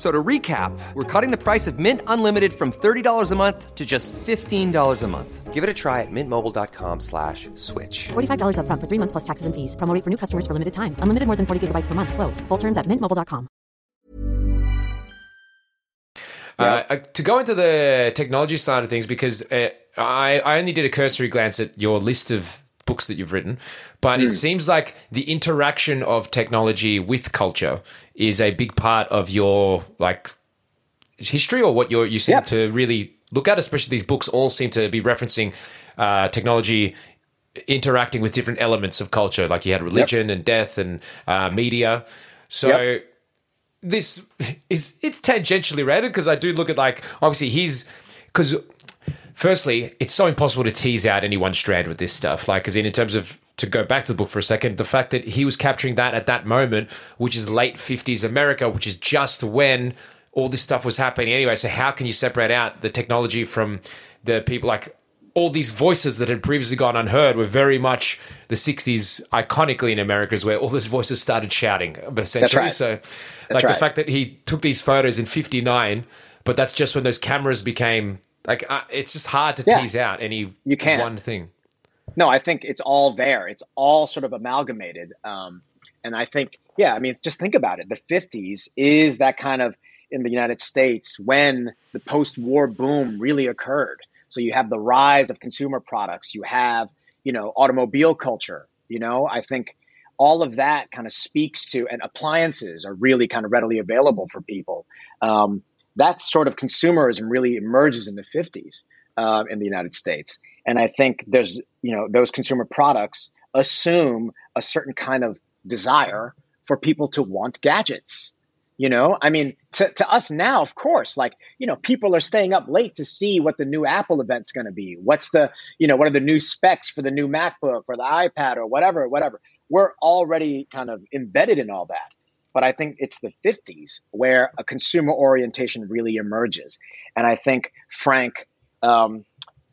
F- So to recap, we're cutting the price of Mint Unlimited from $30 a month to just $15 a month. Give it a try at mintmobile.com slash switch. $45 upfront for three months plus taxes and fees. Promo rate for new customers for limited time. Unlimited more than 40 gigabytes per month. Slows. Full terms at mintmobile.com. Uh, uh, to go into the technology side of things, because uh, I, I only did a cursory glance at your list of books that you've written, but it seems like the interaction of technology with culture is a big part of your like history or what you're, you seem Yep. to really look at. Especially these books all seem to be referencing uh, technology interacting with different elements of culture, like you had religion and death and uh, media. So Yep. this [LAUGHS] is it's tangentially related because I do look at like obviously he's because firstly it's so impossible to tease out any one strand with this stuff like because in, in terms of to go back to the book for a second the fact that he was capturing that at that moment which is late 50s America which is just when all this stuff was happening anyway so how can you separate out the technology from the people like all these voices that had previously gone unheard were very much the 60s iconically in America, is where all those voices started shouting essentially right. so That's like the right. fact that he took these photos in 59 but that's just when those cameras became like uh, it's just hard to Yeah. tease out any You can't. one thing No, I think it's all there. It's all sort of amalgamated. Um, and I think, yeah, I mean, just think about it. The 50s is that kind of in the United States when the post war boom really occurred. So you have the rise of consumer products, you have, you know, automobile culture, you know, I think all of that kind of speaks to, and appliances are really kind of readily available for people. Um, that sort of consumerism really emerges in the 50s uh, in the United States. And I think there's, you know, those consumer products assume a certain kind of desire for people to want gadgets. You know, I mean, to, to us now, of course, like, you know, people are staying up late to see what the new Apple event's going to be. What's the, you know, what are the new specs for the new MacBook or the iPad or whatever, whatever. We're already kind of embedded in all that. But I think it's the 50s where a consumer orientation really emerges. And I think Frank um,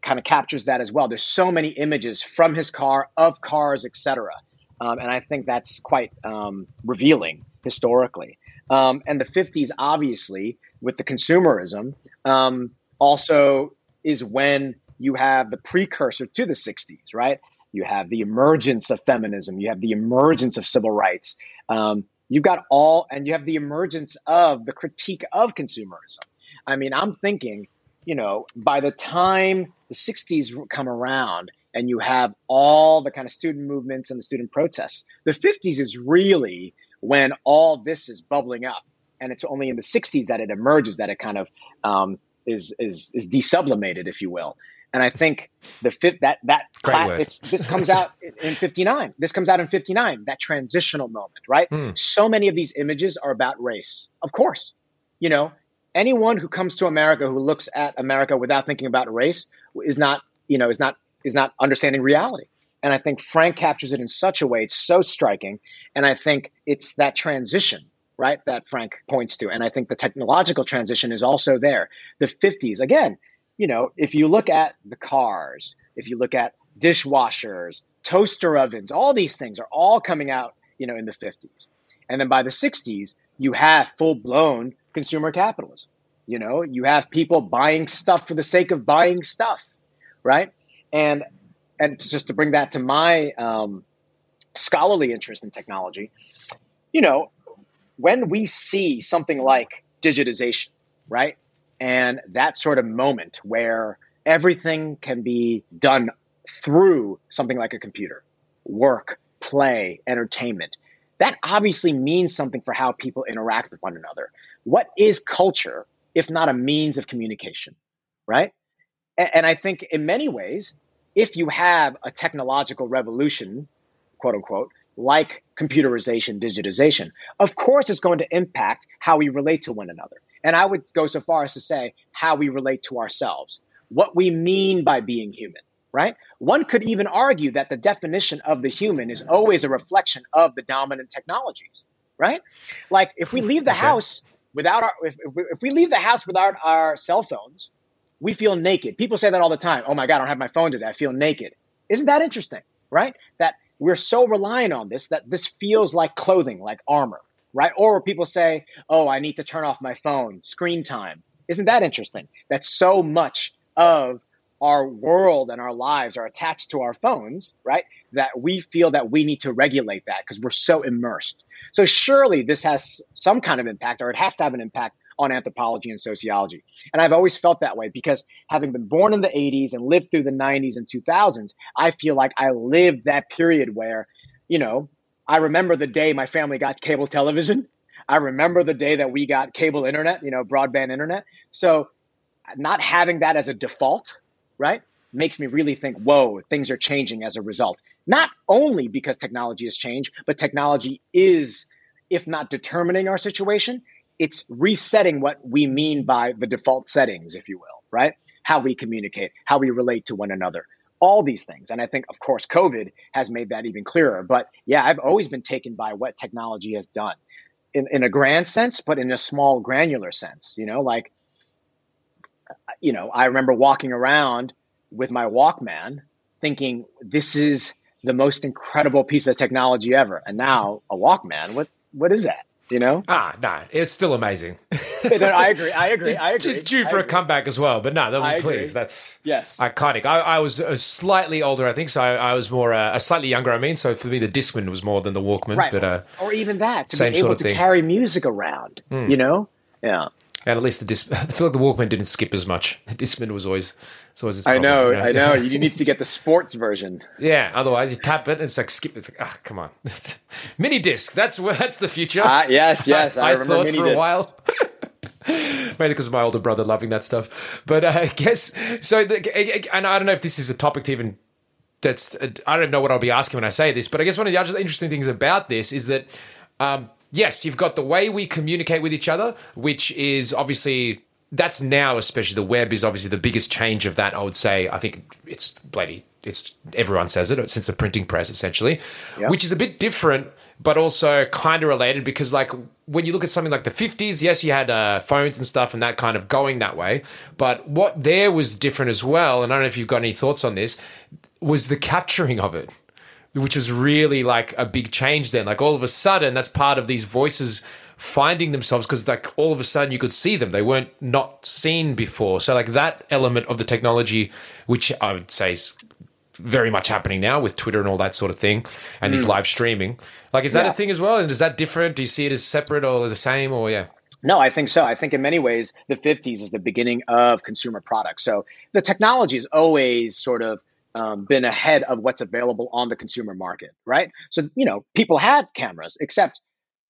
kind of captures that as well. There's so many images from his car, of cars, etc. Um, and I think that's quite um, revealing historically. Um, and the 50s, obviously, with the consumerism, um, also is when you have the precursor to the 60s, right? You have the emergence of feminism, you have the emergence of civil rights. Um, you've got all, and you have the emergence of the critique of consumerism. I mean, I'm thinking, you know, by the time the 60s come around and you have all the kind of student movements and the student protests, the 50s is really when all this is bubbling up. And it's only in the 60s that it emerges, that it kind of um, is, is, is desublimated, if you will. And I think the fifth that that it's, this [LAUGHS] comes out in 59. This comes out in 59, that transitional moment, right? Hmm. So many of these images are about race. Of course. You know, anyone who comes to America who looks at America without thinking about race is not, you know, is not is not understanding reality. And I think Frank captures it in such a way, it's so striking. And I think it's that transition, right, that Frank points to. And I think the technological transition is also there. The 50s, again, you know, if you look at the cars, if you look at dishwashers, toaster ovens, all these things are all coming out, you know, in the 50s. And then by the 60s, you have full blown consumer capitalism. You know, you have people buying stuff for the sake of buying stuff, right? And and just to bring that to my um, scholarly interest in technology, you know, when we see something like digitization, right, and that sort of moment where everything can be done through something like a computer, work, play, entertainment. That obviously means something for how people interact with one another. What is culture if not a means of communication, right? And, I think in many ways, if you have a technological revolution, quote unquote, like computerization, digitization, of course it's going to impact how we relate to one another. And I would go so far as to say how we relate to ourselves, what we mean by being human, right? One could even argue that the definition of the human is always a reflection of the dominant technologies, right? Like if we leave the okay. house without our if, if we leave the house without our cell phones, we feel naked. People say that all the time. Oh my God, I don't have my phone today. I feel naked. Isn't that interesting, right? That we're so reliant on this that this feels like clothing, like armor, right? Or people say, oh, I need to turn off my phone, screen time. Isn't that interesting? That so much of our world and our lives are attached to our phones, right? That we feel that we need to regulate that because we're so immersed. So surely this has some kind of impact, or it has to have an impact on anthropology and sociology. And I've always felt that way because having been born in the 80s and lived through the 90s and 2000s, I feel like I lived that period where, you know, I remember the day my family got cable television. I remember the day that we got cable internet, you know, broadband internet. So not having that as a default right? Makes me really think, whoa, things are changing as a result. Not only because technology has changed, but technology is, if not determining our situation, it's resetting what we mean by the default settings, if you will, right? How we communicate, how we relate to one another, all these things. And I think, of course, COVID has made that even clearer. But yeah, I've always been taken by what technology has done in, in a grand sense, but in a small granular sense, you know, like you know, I remember walking around with my Walkman thinking this is the most incredible piece of technology ever. And now a Walkman, what what is that? You know? Ah, no, it's still amazing. no, I agree. I agree. It's, I agree. It's due for a comeback as well, but no, that, one, please, that's yes iconic. I, I was uh, slightly older, I think, so I, I was more uh, slightly younger. I mean, so for me, the Discman was more than the Walkman, right? But uh, or even that to be able to thing. carry music around, mm. you know? Yeah. And at least the Dis- [LAUGHS] I feel like the Walkman didn't skip as much. The Discman was always, was always. I know, I know. you [LAUGHS] need to get the sports version. Yeah, otherwise you tap it and it's like skip. It's like, ah, oh, come on, [LAUGHS] mini disc. That's that's the future. Ah, yes, yes. I, I, [LAUGHS] I remember thought for discs. a while. Mainly because of my older brother loving that stuff, but uh, I guess so. The, and I don't know if this is a topic to even that's I don't know what I'll be asking when I say this, but I guess one of the other interesting things about this is that um, yes, you've got the way we communicate with each other, which is obviously that's now especially the web is obviously the biggest change of that. I would say I think it's bloody it's everyone says it since the printing press essentially, yep. which is a bit different, but also kind of related because like when you look at something like the 50s, yes, you had uh, phones and stuff and that kind of going that way, but what there was different as well, and I don't know if you've got any thoughts on this, was the capturing of it which was really like a big change then. Like all of a sudden, that's part of these voices finding themselves because like all of a sudden you could see them. They weren't not seen before. So like that element of the technology, which I would say is very much happening now with Twitter and all that sort of thing, and mm. these live streaming. Like, is that yeah. a thing as well? And is that different? Do you see it as separate or the same? Or yeah. No, I think so. I think in many ways, the 50s is the beginning of consumer products. So the technology is always sort of um, been ahead of what's available on the consumer market, right? So, you know, people had cameras, except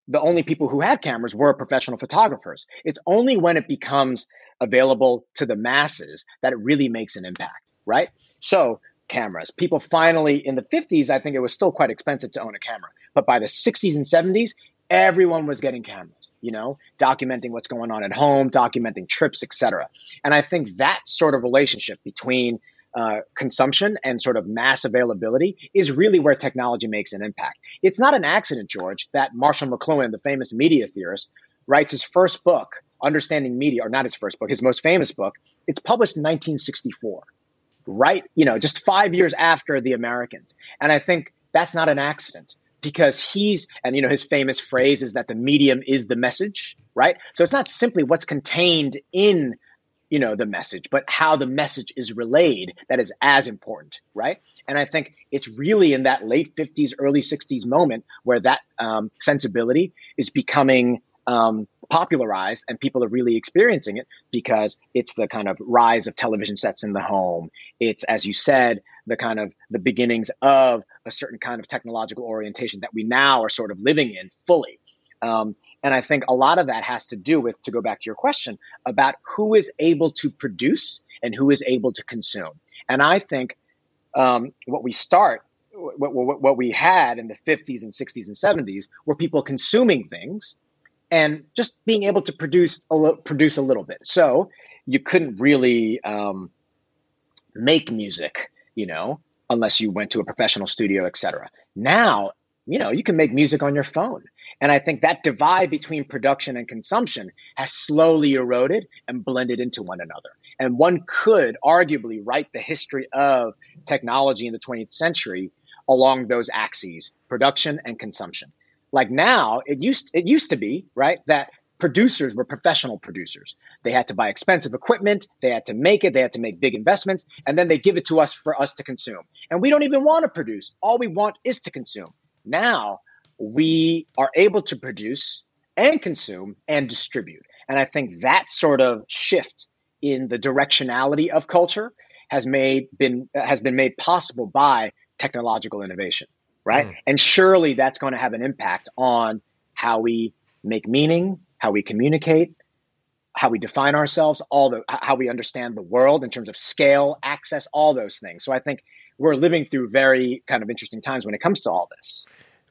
the only people who had cameras were professional photographers. It's only when it becomes available to the masses that it really makes an impact, right? So, cameras. People finally, in the 50s, I think it was still quite expensive to own a camera. But by the 60s and 70s, everyone was getting cameras, you know, documenting what's going on at home, documenting trips, etc. And I think that sort of relationship between uh, consumption and sort of mass availability is really where technology makes an impact. It's not an accident, George, that Marshall McLuhan, the famous media theorist, writes his first book Understanding Media, or not his first book, his most famous book, it's published in 1964, right? You know, just five years after The Americans. And I think that's not an accident because he's, and you know, his famous phrase is that the medium is the message, right? So it's not simply what's contained in, you know, the message, but how the message is relayed that is as important, right? And I think it's really in that late 50s, early 60s moment where that um, sensibility is becoming um, popularized and people are really experiencing it because it's the kind of rise of television sets in the home. It's, as you said, the kind of the beginnings of a certain kind of technological orientation that we now are sort of living in fully. Um, and I think a lot of that has to do with, to go back to your question, about who is able to produce and who is able to consume. And I think um, what we start, what, what, what we had in the 50s and 60s and 70s were people consuming things and just being able to produce a little, produce a little bit. So you couldn't really um, make music, you know, unless you went to a professional studio, etc. Now, you know, you can make music on your phone. And I think that divide between production and consumption has slowly eroded and blended into one another. And one could arguably write the history of technology in the 20th century along those axes, production and consumption. Like now, it used it used to be, right, that producers were professional producers. They had to buy expensive equipment, they had to make it, they had to make big investments, and then they give it to us for us to consume. And we don't even want to produce. All we want is to consume. Now, we are able to produce and consume and distribute. And I think that sort of shift in the directionality of culture has made been has been made possible by technological innovation right? Mm. And surely that's going to have an impact on how we make meaning, how we communicate, how we define ourselves, all the how we understand the world in terms of scale, access, all those things. So I think we're living through very kind of interesting times when it comes to all this.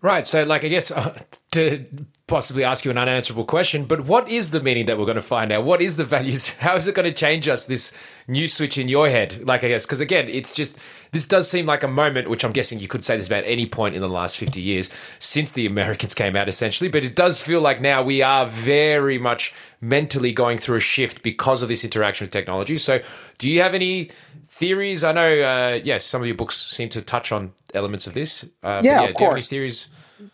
Right. So, like, I guess uh, [LAUGHS] to possibly ask you an unanswerable question, but what is the meaning that we're going to find out? What is the values? [LAUGHS] How is it going to change us, this new switch in your head? Like, I guess, because again, it's just, this does seem like a moment, which I'm guessing you could say this about any point in the last 50 years since the Americans came out, essentially, but it does feel like now we are very much mentally going through a shift because of this interaction with technology. So, do you have any theories? I know, uh, yes, some of your books seem to touch on elements of this. Uh, yeah, yeah, of course. theories?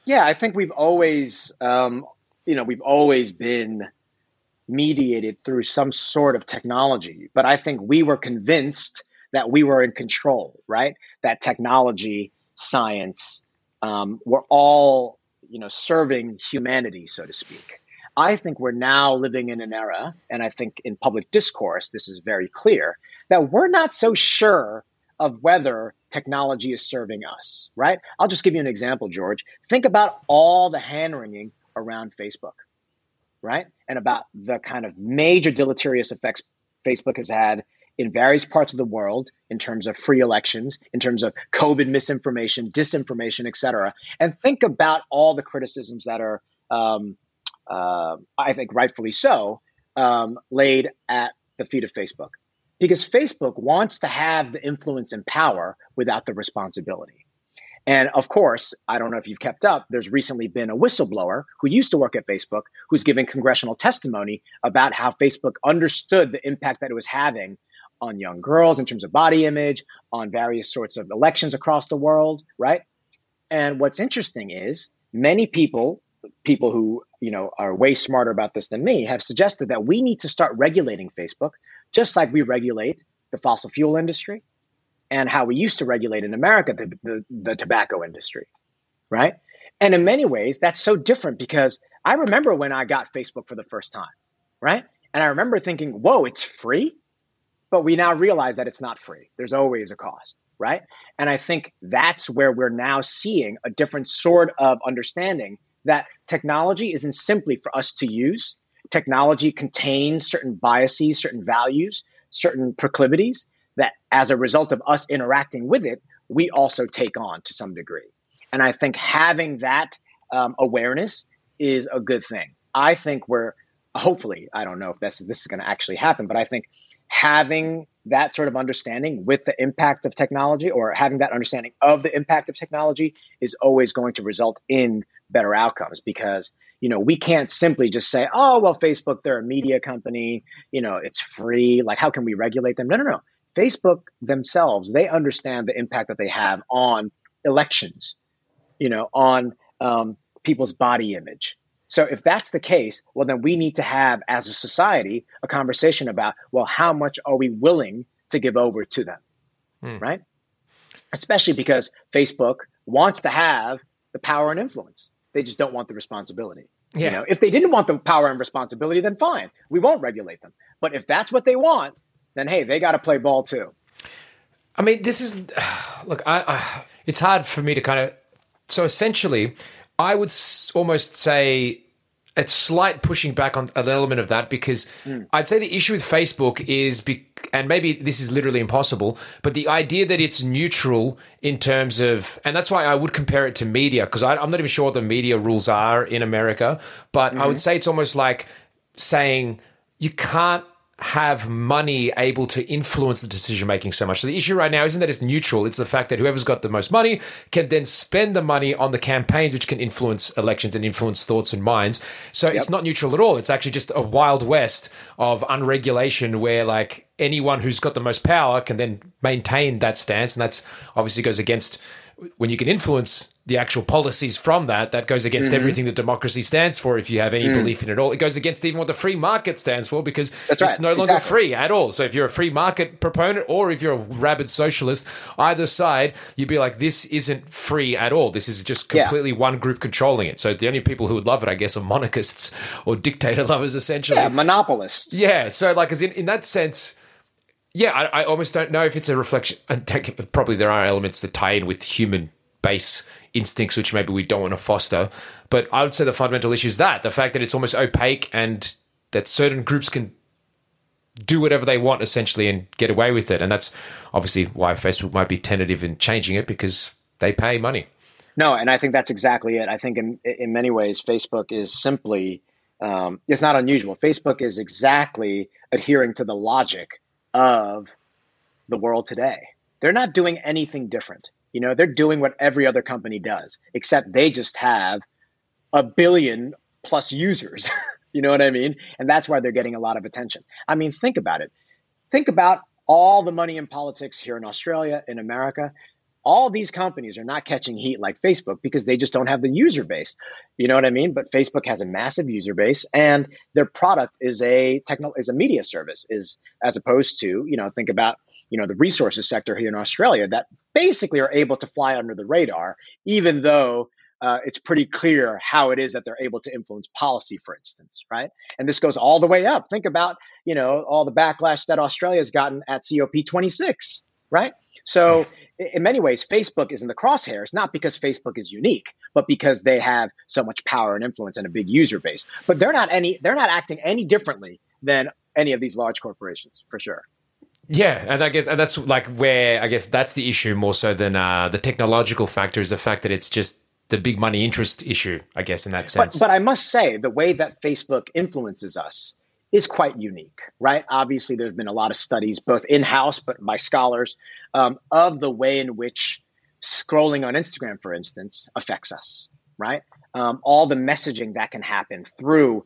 Yeah, I think we've always, um, you know, we've always been mediated through some sort of technology. But I think we were convinced that we were in control, right? That technology, science, um, were all, you know, serving humanity, so to speak. I think we're now living in an era, and I think in public discourse, this is very clear, that we're not so sure of whether technology is serving us, right? I'll just give you an example, George. Think about all the hand wringing around Facebook, right? And about the kind of major deleterious effects Facebook has had in various parts of the world in terms of free elections, in terms of COVID misinformation, disinformation, et cetera. And think about all the criticisms that are, um, uh, I think rightfully so, um, laid at the feet of Facebook because Facebook wants to have the influence and power without the responsibility. And of course, I don't know if you've kept up, there's recently been a whistleblower who used to work at Facebook who's giving congressional testimony about how Facebook understood the impact that it was having on young girls in terms of body image, on various sorts of elections across the world, right? And what's interesting is many people, people who, you know, are way smarter about this than me, have suggested that we need to start regulating Facebook just like we regulate the fossil fuel industry and how we used to regulate in America the, the, the, tobacco industry, right? And in many ways, that's so different because I remember when I got Facebook for the first time, right? And I remember thinking, whoa, it's free? But we now realize that it's not free. There's always a cost, right? And I think that's where we're now seeing a different sort of understanding that technology isn't simply for us to use, technology contains certain biases, certain values, certain proclivities that as a result of us interacting with it, we also take on to some degree. And I think having that um, awareness is a good thing. I think we're hopefully, I don't know if this, this is going to actually happen, but I think having that sort of understanding with the impact of technology or having that understanding of the impact of technology is always going to result in better outcomes because you know we can't simply just say oh well facebook they're a media company you know it's free like how can we regulate them? No no no. Facebook themselves they understand the impact that they have on elections you know on um, people's body image so if that's the case, well, then we need to have, as a society, a conversation about, well, how much are we willing to give over to them, mm. right? Especially because Facebook wants to have the power and influence. They just don't want the responsibility. Yeah. You know, if they didn't want the power and responsibility, then fine, we won't regulate them. But if that's what they want, then hey, they got to play ball too. I mean, this is [SIGHS] look. I, I it's hard for me to kind of. So essentially, I would almost say a slight pushing back on an element of that because mm. I'd say the issue with Facebook is, be, and maybe this is literally impossible, but the idea that it's neutral in terms of, and that's why I would compare it to media because I'm not even sure what the media rules are in America, but mm-hmm. I would mm-hmm. say it's almost like saying you can't have money able to influence the decision making so much. So the issue right now isn't that it's neutral, it's the fact that whoever's got the most money can then spend the money on the campaigns which can influence elections and influence thoughts and minds. So yep. it's not neutral at all. It's actually just a wild west of unregulation where like anyone who's got the most power can then maintain that stance and that's obviously goes against when you can influence the actual policies from that, that goes against mm-hmm. everything that democracy stands for. If you have any mm. belief in it at all, it goes against even what the free market stands for because right. it's no longer exactly. free at all. So if you're a free market proponent or if you're a rabid socialist, either side, you'd be like, this isn't free at all. This is just completely yeah. one group controlling it. So the only people who would love it, I guess, are monarchists or dictator [LAUGHS] lovers, essentially. Yeah, monopolists. Yeah. So like, as in in that sense yeah, I, I, almost don't know if it's a reflection. Probably there are elements that tie in with human base instincts, which maybe we don't want to foster. But I would say the fundamental issue is that the fact that it's almost opaque and that certain groups can do whatever they want essentially and get away with it. And that's obviously why Facebook might be tentative in changing it because they pay money. No, and I think that's exactly it. I think in in many ways, Facebook is simply um, it's not unusual. Facebook is exactly adhering to the logic of the world today. They're not doing anything different. You know, they're doing what every other company does, except they just have a billion plus users. [LAUGHS] you know what I mean? And that's why they're getting a lot of attention. I mean, think about it. Think about all the money in politics here in Australia, in America. All these companies are not catching heat like Facebook because they just don't have the user base. You know what I mean? But Facebook has a massive user base and their product is a techno is a media service is as opposed to, you know, think about you know the resources sector here in Australia that basically are able to fly under the radar, even though uh, it's pretty clear how it is that they're able to influence policy, for instance, right? And this goes all the way up. Think about you know all the backlash that Australia's gotten at COP26, right? So in many ways, Facebook is in the crosshairs, not because Facebook is unique, but because they have so much power and influence and a big user base. But they're not any they're not acting any differently than any of these large corporations, for sure. Yeah, and I guess and that's like where I guess that's the issue more so than uh, the technological factor is the fact that it's just the big money interest issue, I guess, in that sense. But, but I must say, the way that Facebook influences us is quite unique, right? Obviously, there's been a lot of studies, both in house but by scholars, um, of the way in which scrolling on Instagram, for instance, affects us, right? Um, all the messaging that can happen through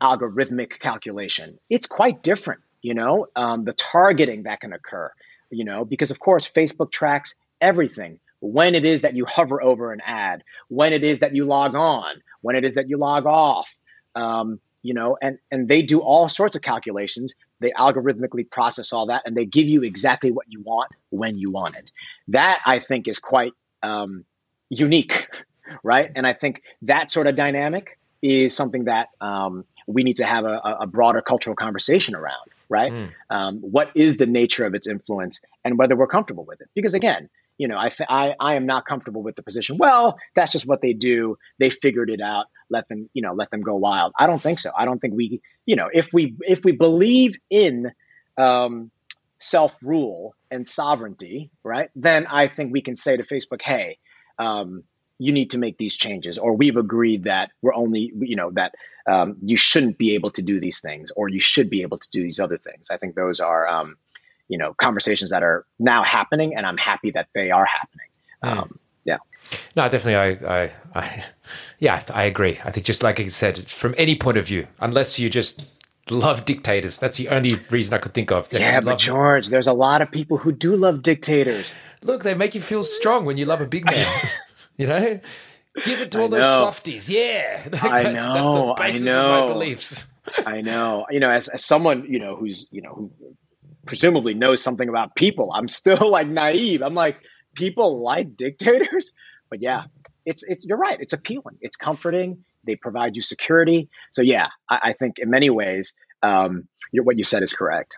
algorithmic calculation. It's quite different you know, um, the targeting that can occur, you know, because of course Facebook tracks everything when it is that you hover over an ad, when it is that you log on, when it is that you log off, um, you know, and and they do all sorts of calculations. They algorithmically process all that, and they give you exactly what you want when you want it. That I think is quite um, unique, [LAUGHS] right? And I think that sort of dynamic is something that um, we need to have a, a broader cultural conversation around right? Mm. Um, what is the nature of its influence and whether we're comfortable with it? Because again, you know, I, I, I am not comfortable with the position. Well, that's just what they do. They figured it out. Let them, you know, let them go wild. I don't think so. I don't think we, you know, if we if we believe in um, self rule and sovereignty, right? Then I think we can say to Facebook, hey, um, you need to make these changes or we've agreed that we're only you know that um, you shouldn't be able to do these things or you should be able to do these other things i think those are um, you know conversations that are now happening, and I'm happy that they are happening. Mm. Um, yeah. No, definitely. I, I, I, [LAUGHS] yeah, I agree. I think just like I said, from any point of view, unless you just love dictators, that's the only reason I could think of. Yeah, but George, there's a lot of people who do love dictators. Look, they make you feel strong when you love a big man. [LAUGHS] [LAUGHS] you know, give it to all those softies. Yeah, that's, [LAUGHS] I that's know, the I basis of know. my beliefs. [LAUGHS] I know. You know, as, as someone, you know, who's, you know, who presumably knows something about people, I'm still [LAUGHS] like naive. I'm like, people like dictators? But yeah, it's it's you're right. It's appealing. It's comforting. They provide you security. So yeah, I, I think in many ways, um, what you said is correct.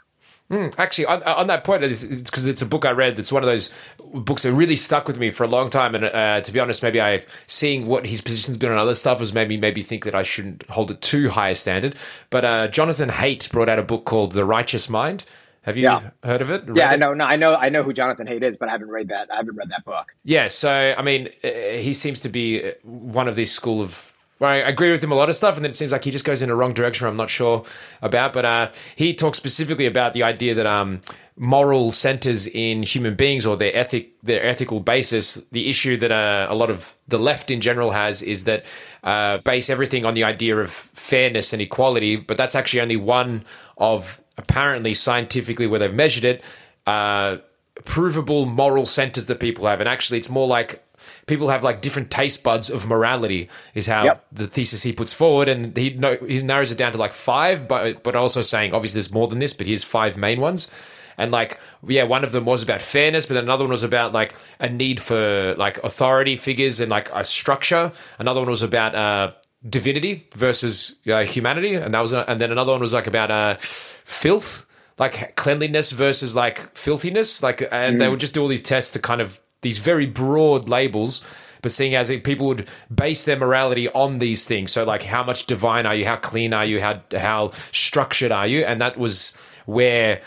Mm, actually, on, on that point, it's because it's, a book I read. It's one of those books that really stuck with me for a long time. And uh, to be honest, maybe I seeing what his position's been on other stuff has maybe maybe think that I shouldn't hold it too high a standard. But uh, Jonathan Haidt brought out a book called The Righteous Mind. Have you Yeah. heard of it? Yeah, I know. No, I know. I know who Jonathan Haidt is, but I haven't read that. I haven't read that book. Yeah, so I mean, uh, he seems to be one of this school of. Well, I agree with him a lot of stuff, and then it seems like he just goes in a wrong direction. I'm not sure about, but uh, he talks specifically about the idea that um, moral centers in human beings or their ethic, their ethical basis. The issue that uh, a lot of the left in general has is that uh, base everything on the idea of fairness and equality, but that's actually only one of apparently scientifically where they've measured it. Uh, provable moral centers that people have and actually it's more like people have like different taste buds of morality is how Yep. the thesis he puts forward. And he no, he narrows it down to like five but but also saying obviously there's more than this but here's five main ones. And like yeah one of them was about fairness but then another one was about like a need for like authority figures and like a structure. Another one was about uh divinity versus uh, humanity. And that was and then another one was like about uh filth like cleanliness versus like filthiness. Like and they would just do all these tests to kind of these very broad labels but seeing as if people would base their morality on these things. So like how much divine are you? How clean are you? How how structured are you? And that was where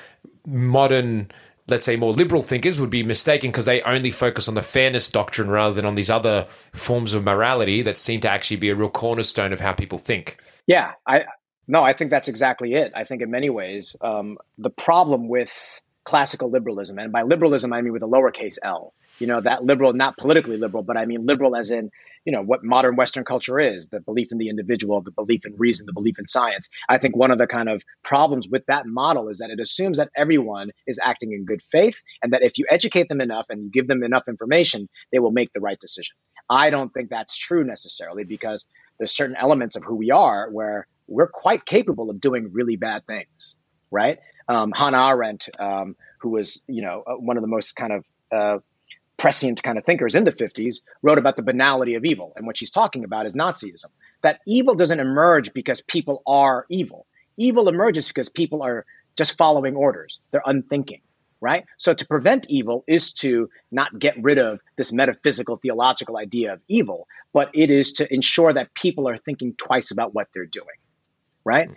modern let's say more liberal thinkers would be mistaken because they only focus on the fairness doctrine rather than on these other forms of morality that seem to actually be a real cornerstone of how people think. Yeah, I no, I think that's exactly it. I think in many ways, um, the problem with classical liberalism, and by liberalism I mean with a lowercase l, you know, that liberal, not politically liberal, but I mean liberal as in, you know, what modern Western culture is, the belief in the individual, the belief in reason, the belief in science. I think one of the kind of problems with that model is that it assumes that everyone is acting in good faith and that if you educate them enough and you give them enough information, they will make the right decision. I don't think that's true necessarily because there's certain elements of who we are where we're quite capable of doing really bad things, right? Um, Hannah Arendt, um, who was, you know, uh, one of the most kind of uh, prescient kind of thinkers in the 50s, wrote about the banality of evil. And what she's talking about is Nazism. That evil doesn't emerge because people are evil. Evil emerges because people are just following orders. They're unthinking, right? So to prevent evil is to not get rid of this metaphysical, theological idea of evil, but it is to ensure that people are thinking twice about what they're doing, right?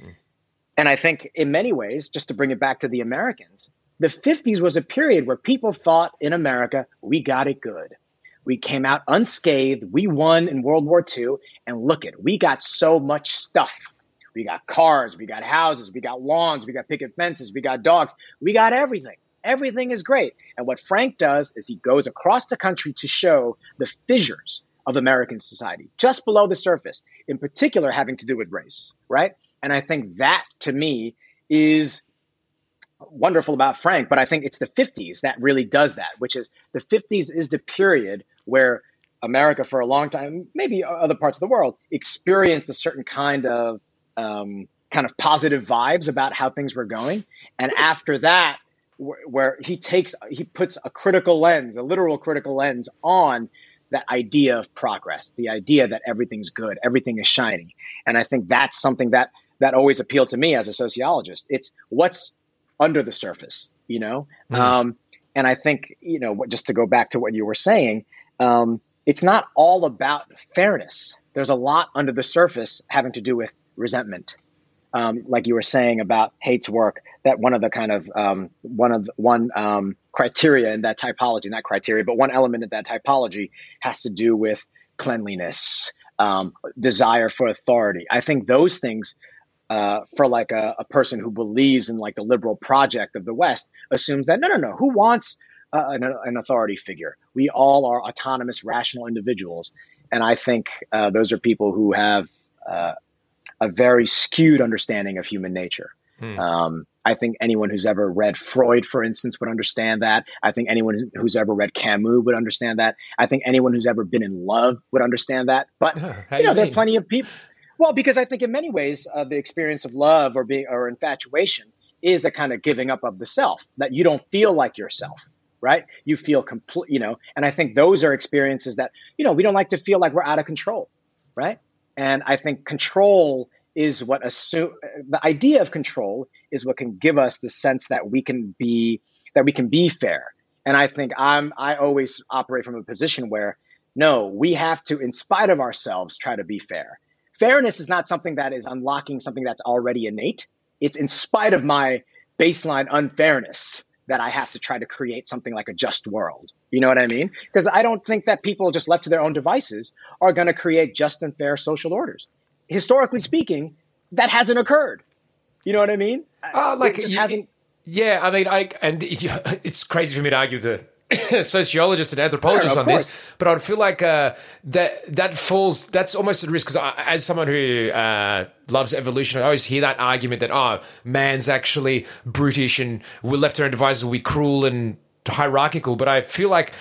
And I think in many ways, just to bring it back to the Americans, the 50s was a period where people thought in America, we got it good. We came out unscathed. We won in World War II. And look it, we got so much stuff. We got cars, we got houses, we got lawns, we got picket fences, we got dogs, we got everything. Everything is great. And what Frank does is he goes across the country to show the fissures of American society, just below the surface, in particular having to do with race, right? And I think that to me is wonderful about Frank, but I think it's the 50s that really does that, which is the 50s is the period where America, for a long time, maybe other parts of the world, experienced a certain kind of um, kind of positive vibes about how things were going, and after that, where, where he takes he puts a critical lens, a literal critical lens on that idea of progress, the idea that everything's good, everything is shiny, and I think that's something that that always appealed to me as a sociologist. It's what's under the surface, you know? Um, and I think, you know, just to go back to what you were saying, um, it's not all about fairness. There's a lot under the surface having to do with resentment. Um, like you were saying about Hate's work, that one of the kind of um, one of the, one um, criteria in that typology, not criteria, but one element of that typology has to do with cleanliness, um, desire for authority. I think those things uh, for like a, a, person who believes in like the liberal project of the West assumes that no, no, no. Who wants uh, an, an, authority figure? We all are autonomous, rational individuals, and I think uh, those are people who have uh, a very skewed understanding of human nature. Hmm. Um, I think anyone who's ever read Freud, for instance, would understand that. I think anyone who's ever read Camus would understand that. I think anyone who's ever been in love would understand that. But [LAUGHS] you know, you there are plenty of people. Well, because I think in many ways, uh, the experience of love or being or infatuation is a kind of giving up of the self that you don't feel like yourself, right? You feel complete, you know. And I think those are experiences that you know we don't like to feel like we're out of control, right? And I think control is what assume the idea of control is what can give us the sense that we can be that we can be fair. And I think I'm I always operate from a position where no, we have to, in spite of ourselves, try to be fair. Fairness is not something that is unlocking something that's already innate. It's in spite of my baseline unfairness that I have to try to create something like a just world. You know what I mean? Because I don't think that people just left to their own devices are going to create just and fair social orders historically speaking, that hasn't occurred. You know what I mean? Uh, like it just hasn't. Yeah, I mean, I and [LAUGHS] it's crazy for me to argue the [COUGHS] sociologists and anthropologists on course. this, but I would feel like uh, that that falls. That's almost at risk because as someone who uh, loves evolution, I always hear that argument that oh, man's actually brutish and we're left to our own devices, we cruel and hierarchical. But I feel like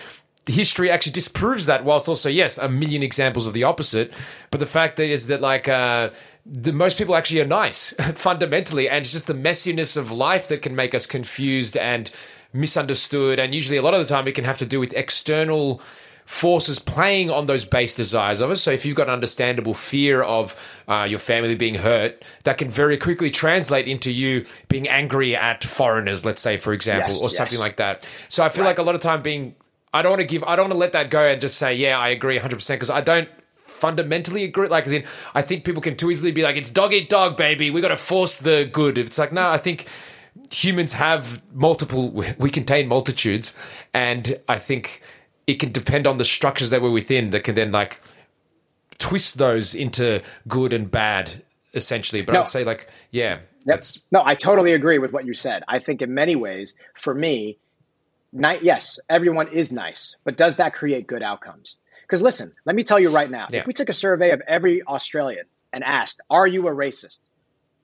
history actually disproves that, whilst also, yes, a million examples of the opposite. But the fact is that, like, uh, the most people actually are nice [LAUGHS] fundamentally, and it's just the messiness of life that can make us confused and misunderstood. And usually, a lot of the time, it can have to do with external forces playing on those base desires of us. So if you've got an understandable fear of uh, your family being hurt, that can very quickly translate into you being angry at foreigners, let's say, for example, yes, or something like that. So I feel right. like a lot of time being I don't want to give. I don't want to let that go and just say, yeah, I agree 100 percent because I don't fundamentally agree. Like, in, I think people can too easily be like, it's dog eat dog, baby. We got to force the good. It's like, no, I think humans have multiple. We contain multitudes, and I think it can depend on the structures that we're within that can then like twist those into good and bad, essentially. But no. I'd say, like, yeah, that's no. I totally agree with what you said. I think in many ways, for me yes, everyone is nice, but does that create good outcomes? Because listen, let me tell you right now, yeah. if we took a survey of every Australian and asked, "Are you a racist?"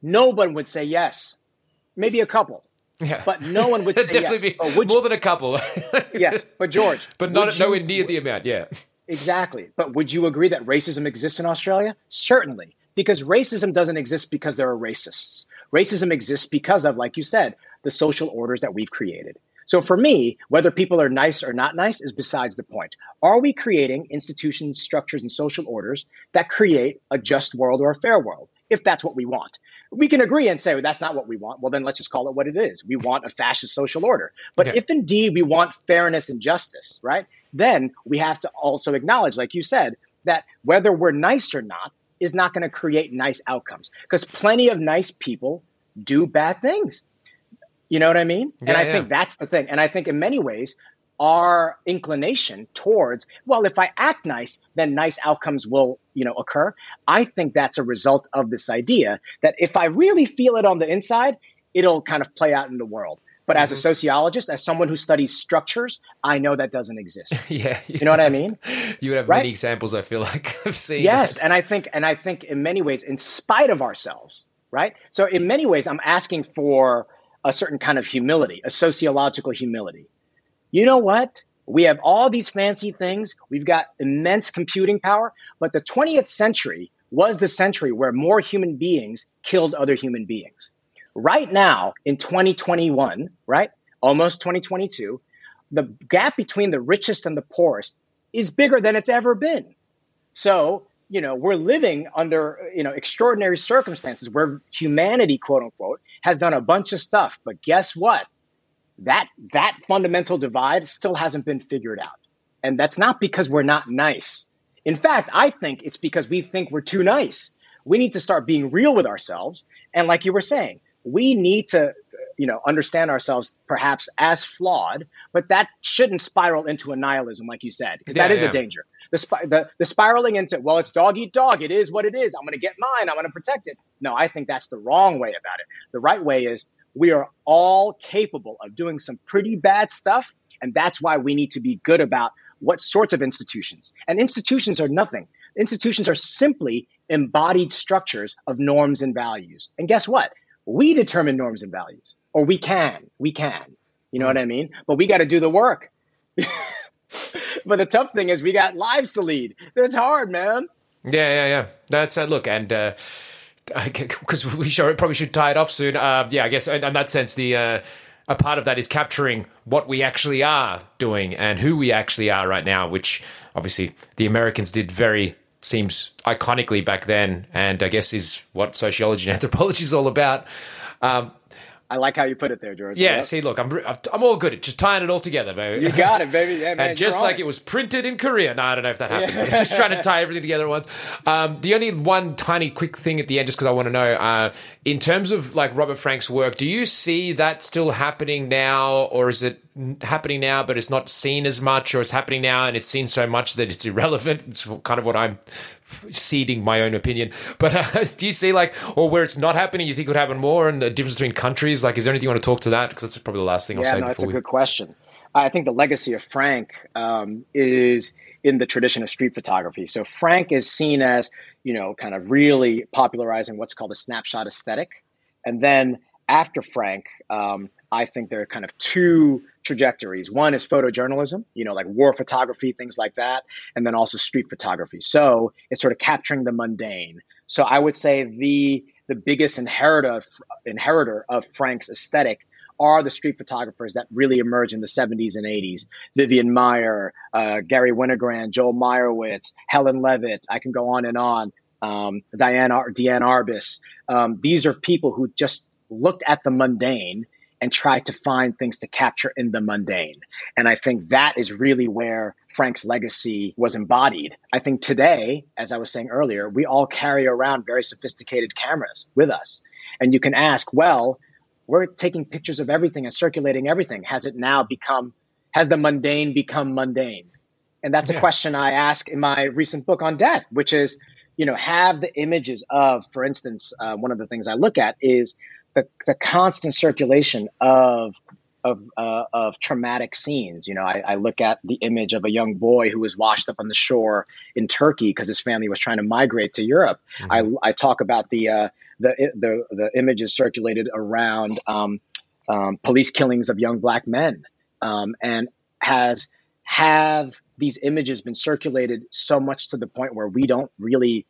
No one would say yes. Maybe a couple. Yeah. But no one would [LAUGHS] say Definitely yes. Be more you, than a couple. [LAUGHS] yes, but George. [LAUGHS] But not nowhere near the amount, yeah. Exactly. But would you agree that racism exists in Australia? Certainly. Because racism doesn't exist because there are racists. Racism exists because of, like you said, the social orders that we've created. So for me, whether people are nice or not nice is besides the point. Are we creating institutions, structures, and social orders that create a just world or a fair world? If that's what we want, we can agree and say well, that's not what we want. Well, then let's just call it what it is. We want a fascist social order. But okay. if indeed we want fairness and justice, right, then we have to also acknowledge, like you said, that whether we're nice or not is not going to create nice outcomes because plenty of nice people do bad things. You know what I mean? Yeah, and I yeah. think that's the thing. And I think in many ways, our inclination towards, well, if I act nice, then nice outcomes will, you know, occur. I think that's a result of this idea that if I really feel it on the inside, it'll kind of play out in the world. But mm-hmm. as a mm-hmm. sociologist, as someone who studies structures, I know that doesn't exist. [LAUGHS] yeah, you know what I mean. You would have right? many examples. I feel like [LAUGHS] of seeing. Yes, that. and I think, and I think in many ways, in spite of ourselves, right? So in many ways, I'm asking for a certain kind of humility, a sociological humility. You know what? We have all these fancy things. We've got immense computing power, but the 20th century was the century where more human beings killed other human beings. Right now, in 2021, right? Almost 2022, the gap between the richest and the poorest is bigger than it's ever been. So you know, we're living under, you know, extraordinary circumstances where humanity, quote unquote, has done a bunch of stuff. But guess what? That that fundamental divide still hasn't been figured out. And that's not because we're not nice. In fact, I think it's because we think we're too nice. We need to start being real with ourselves. And like you were saying, we need to you know understand ourselves perhaps as flawed but that shouldn't spiral into a nihilism like you said because Yeah, that is yeah. a danger the, spi- the the spiraling into well it's dog eat dog it is what it is i'm going to get mine i'm going to protect it no i think that's the wrong way about it the right way is we are all capable of doing some pretty bad stuff and that's why we need to be good about what sorts of institutions. And institutions are nothing. Institutions are simply embodied structures of norms and values. And guess what? We determine norms and values. Or we can. We can. You know what i mean? But we got to do the work. [LAUGHS] But the tough thing is we got lives to lead. So it's hard man. Yeah, yeah, yeah. That's uh, look, and uh, because [LAUGHS] we should, probably should tie it off soon. Uh, yeah, I guess in, in that sense, the uh, a part of that is capturing what we actually are doing and who we actually are right now, which obviously the Americans did very seems iconically back then, and I guess is what sociology and [LAUGHS] anthropology is all about. Um, i like how you put it there george yeah, Yep. see, look, I'm I'm all good at just tying it all together, baby. you got it baby yeah, [LAUGHS] man, and just like it was printed in Korea. No, I don't know if that happened, but just trying to [LAUGHS] tie everything together at once. Um, the only one tiny quick thing at the end, just because I want to know, uh, in terms of like Robert Frank's work, do you see that still happening now, or is it happening now, but it's not seen as much, or it's happening now and it's seen so much that it's irrelevant? It's kind of what I'm seeding my own opinion. But uh, [LAUGHS] do you see like, or where it's not happening, you think would happen more, and the difference between countries? Like, is there anything you want to talk to that? Because that's probably the last thing I'll yeah, say no, that's a we. good question. I think the legacy of Frank um, is in the tradition of street photography. So Frank is seen as, you know, kind of really popularizing what's called a snapshot aesthetic. And then after Frank, um, I think there are kind of two trajectories. One is photojournalism, you know, like war photography, things like that, and then also street photography. So it's sort of capturing the mundane. So I would say the the biggest inheritor inheritor of Frank's aesthetic are the street photographers that really emerged in the 70s and 80s. Vivian Maier, uh, Garry Winogrand, Joel Meyerowitz, Helen Levitt. I can go on and on. Um, Diane, Ar- Diane Arbus. Um, these are people who just looked at the mundane and try to find things to capture in the mundane. And I think that is really where Frank's legacy was embodied. I think today, as I was saying earlier, we all carry around very sophisticated cameras with us. And you can ask, well, we're taking pictures of everything and circulating everything. Has it now become, has the mundane become mundane? And that's a question I ask in my recent book on death, which is, you know, have the images of, for instance, uh, one of the things I look at is the, the constant circulation of of, uh, of traumatic scenes. You know, I, I look at the image of a young boy who was washed up on the shore in Turkey because his family was trying to migrate to Europe. I, I talk about the, uh, the the the images circulated around um, um, police killings of young black men, um, and has have these images been circulated so much to the point where we don't really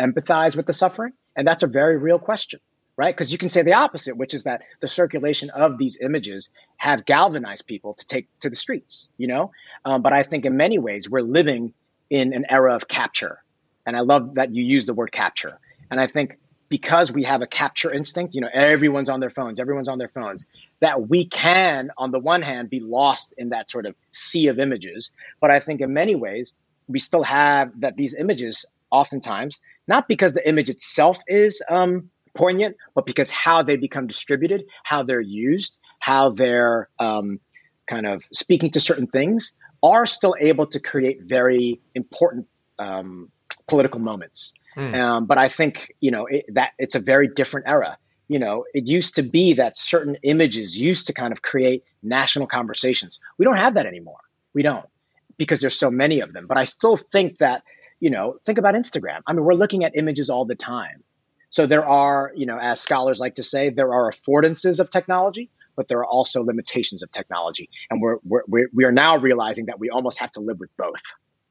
empathize with the suffering? And that's a very real question right? Because you can say the opposite, which is that the circulation of these images have galvanized people to take to the streets, you know? Um, but I think in many ways we're living in an era of capture. And I love that you use the word capture. And I think because we have a capture instinct, you know, everyone's on their phones, everyone's on their phones, that we can, on the one hand, be lost in that sort of sea of images. But I think in many ways, we still have that these images oftentimes, not because the image itself is um, poignant, but because how they become distributed, how they're used, how they're um, kind of speaking to certain things, are still able to create very important um, political moments. Um, but I think you know it, that it's a very different era. You know, it used to be that certain images used to kind of create national conversations. We don't have that anymore. We don't because there's so many of them. But I still think that you know, think about Instagram. I mean, we're looking at images all the time. So there are, you know, as scholars like to say, there are affordances of technology, but there are also limitations of technology, and we're, we're, we're we are now realizing that we almost have to live with both.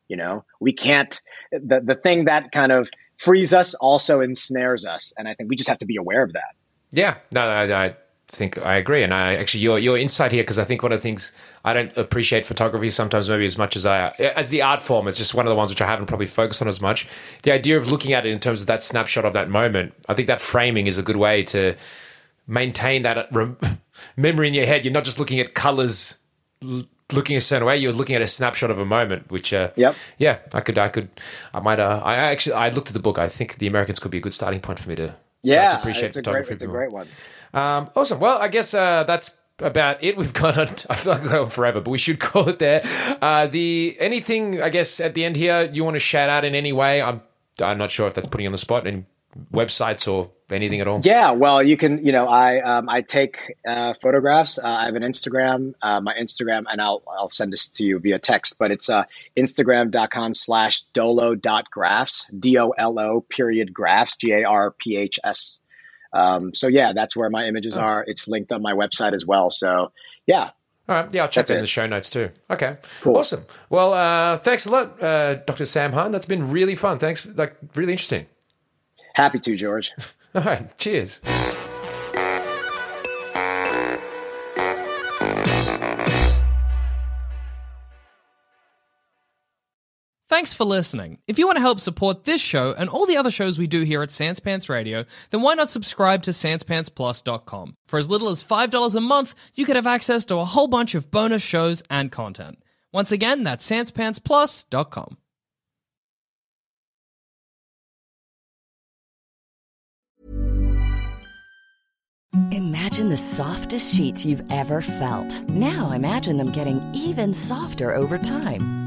You know, we can't. The the thing that kind of frees us also ensnares us, and I think we just have to be aware of that. Yeah, no, I, I think I agree, and I actually your your insight here because I think one of the things I don't appreciate photography sometimes maybe as much as I as the art form. It's just one of the ones which I haven't probably focused on as much. The idea of looking at it in terms of that snapshot of that moment, I think that framing is a good way to maintain that rem- [LAUGHS] memory in your head. You're not just looking at colors. l- Looking a certain way, you're looking at a snapshot of a moment, which, uh, Yep. yeah, I could, I could, I might, uh, I actually, I looked at the book. I think the Americans could be a good starting point for me to start Yeah, to appreciate it's a great, photography. it's a great one. Um, awesome. Well, I guess uh, that's about it. [LAUGHS] We've gone on. I feel like gone forever, but we should [LAUGHS] call it there. Uh, the anything I guess at the end here you want to shout out in any way? I'm I'm not sure if that's putting you on the spot. Any websites or anything at all? Yeah, well, you can. You know, I um, I take uh, photographs. Uh, I have an Instagram. Uh, my Instagram, and I'll I'll send this to you via text. But it's uh, Instagram.com slash dolo.graphs. D O L O period graphs. G A R P H S. Um, so yeah, that's where my images Oh. are. It's linked on my website as well. So yeah, All right. Yeah, I'll check That's that in it. the show notes too. Okay. Cool. Awesome. Well, uh, thanks a lot, uh, Dr. Sam Han. That's been really fun. Thanks. Like, really interesting. happy to George. [LAUGHS] All right. Cheers. Thanks for listening. If you want to help support this show and all the other shows we do here at Sans Pants Radio, then why not subscribe to SansPantsPlus.com? For as little as $5 a month, you could have access to a whole bunch of bonus shows and content. Once again, that's SansPantsPlus.com. Imagine the softest sheets you've ever felt. Now imagine them getting even softer over time.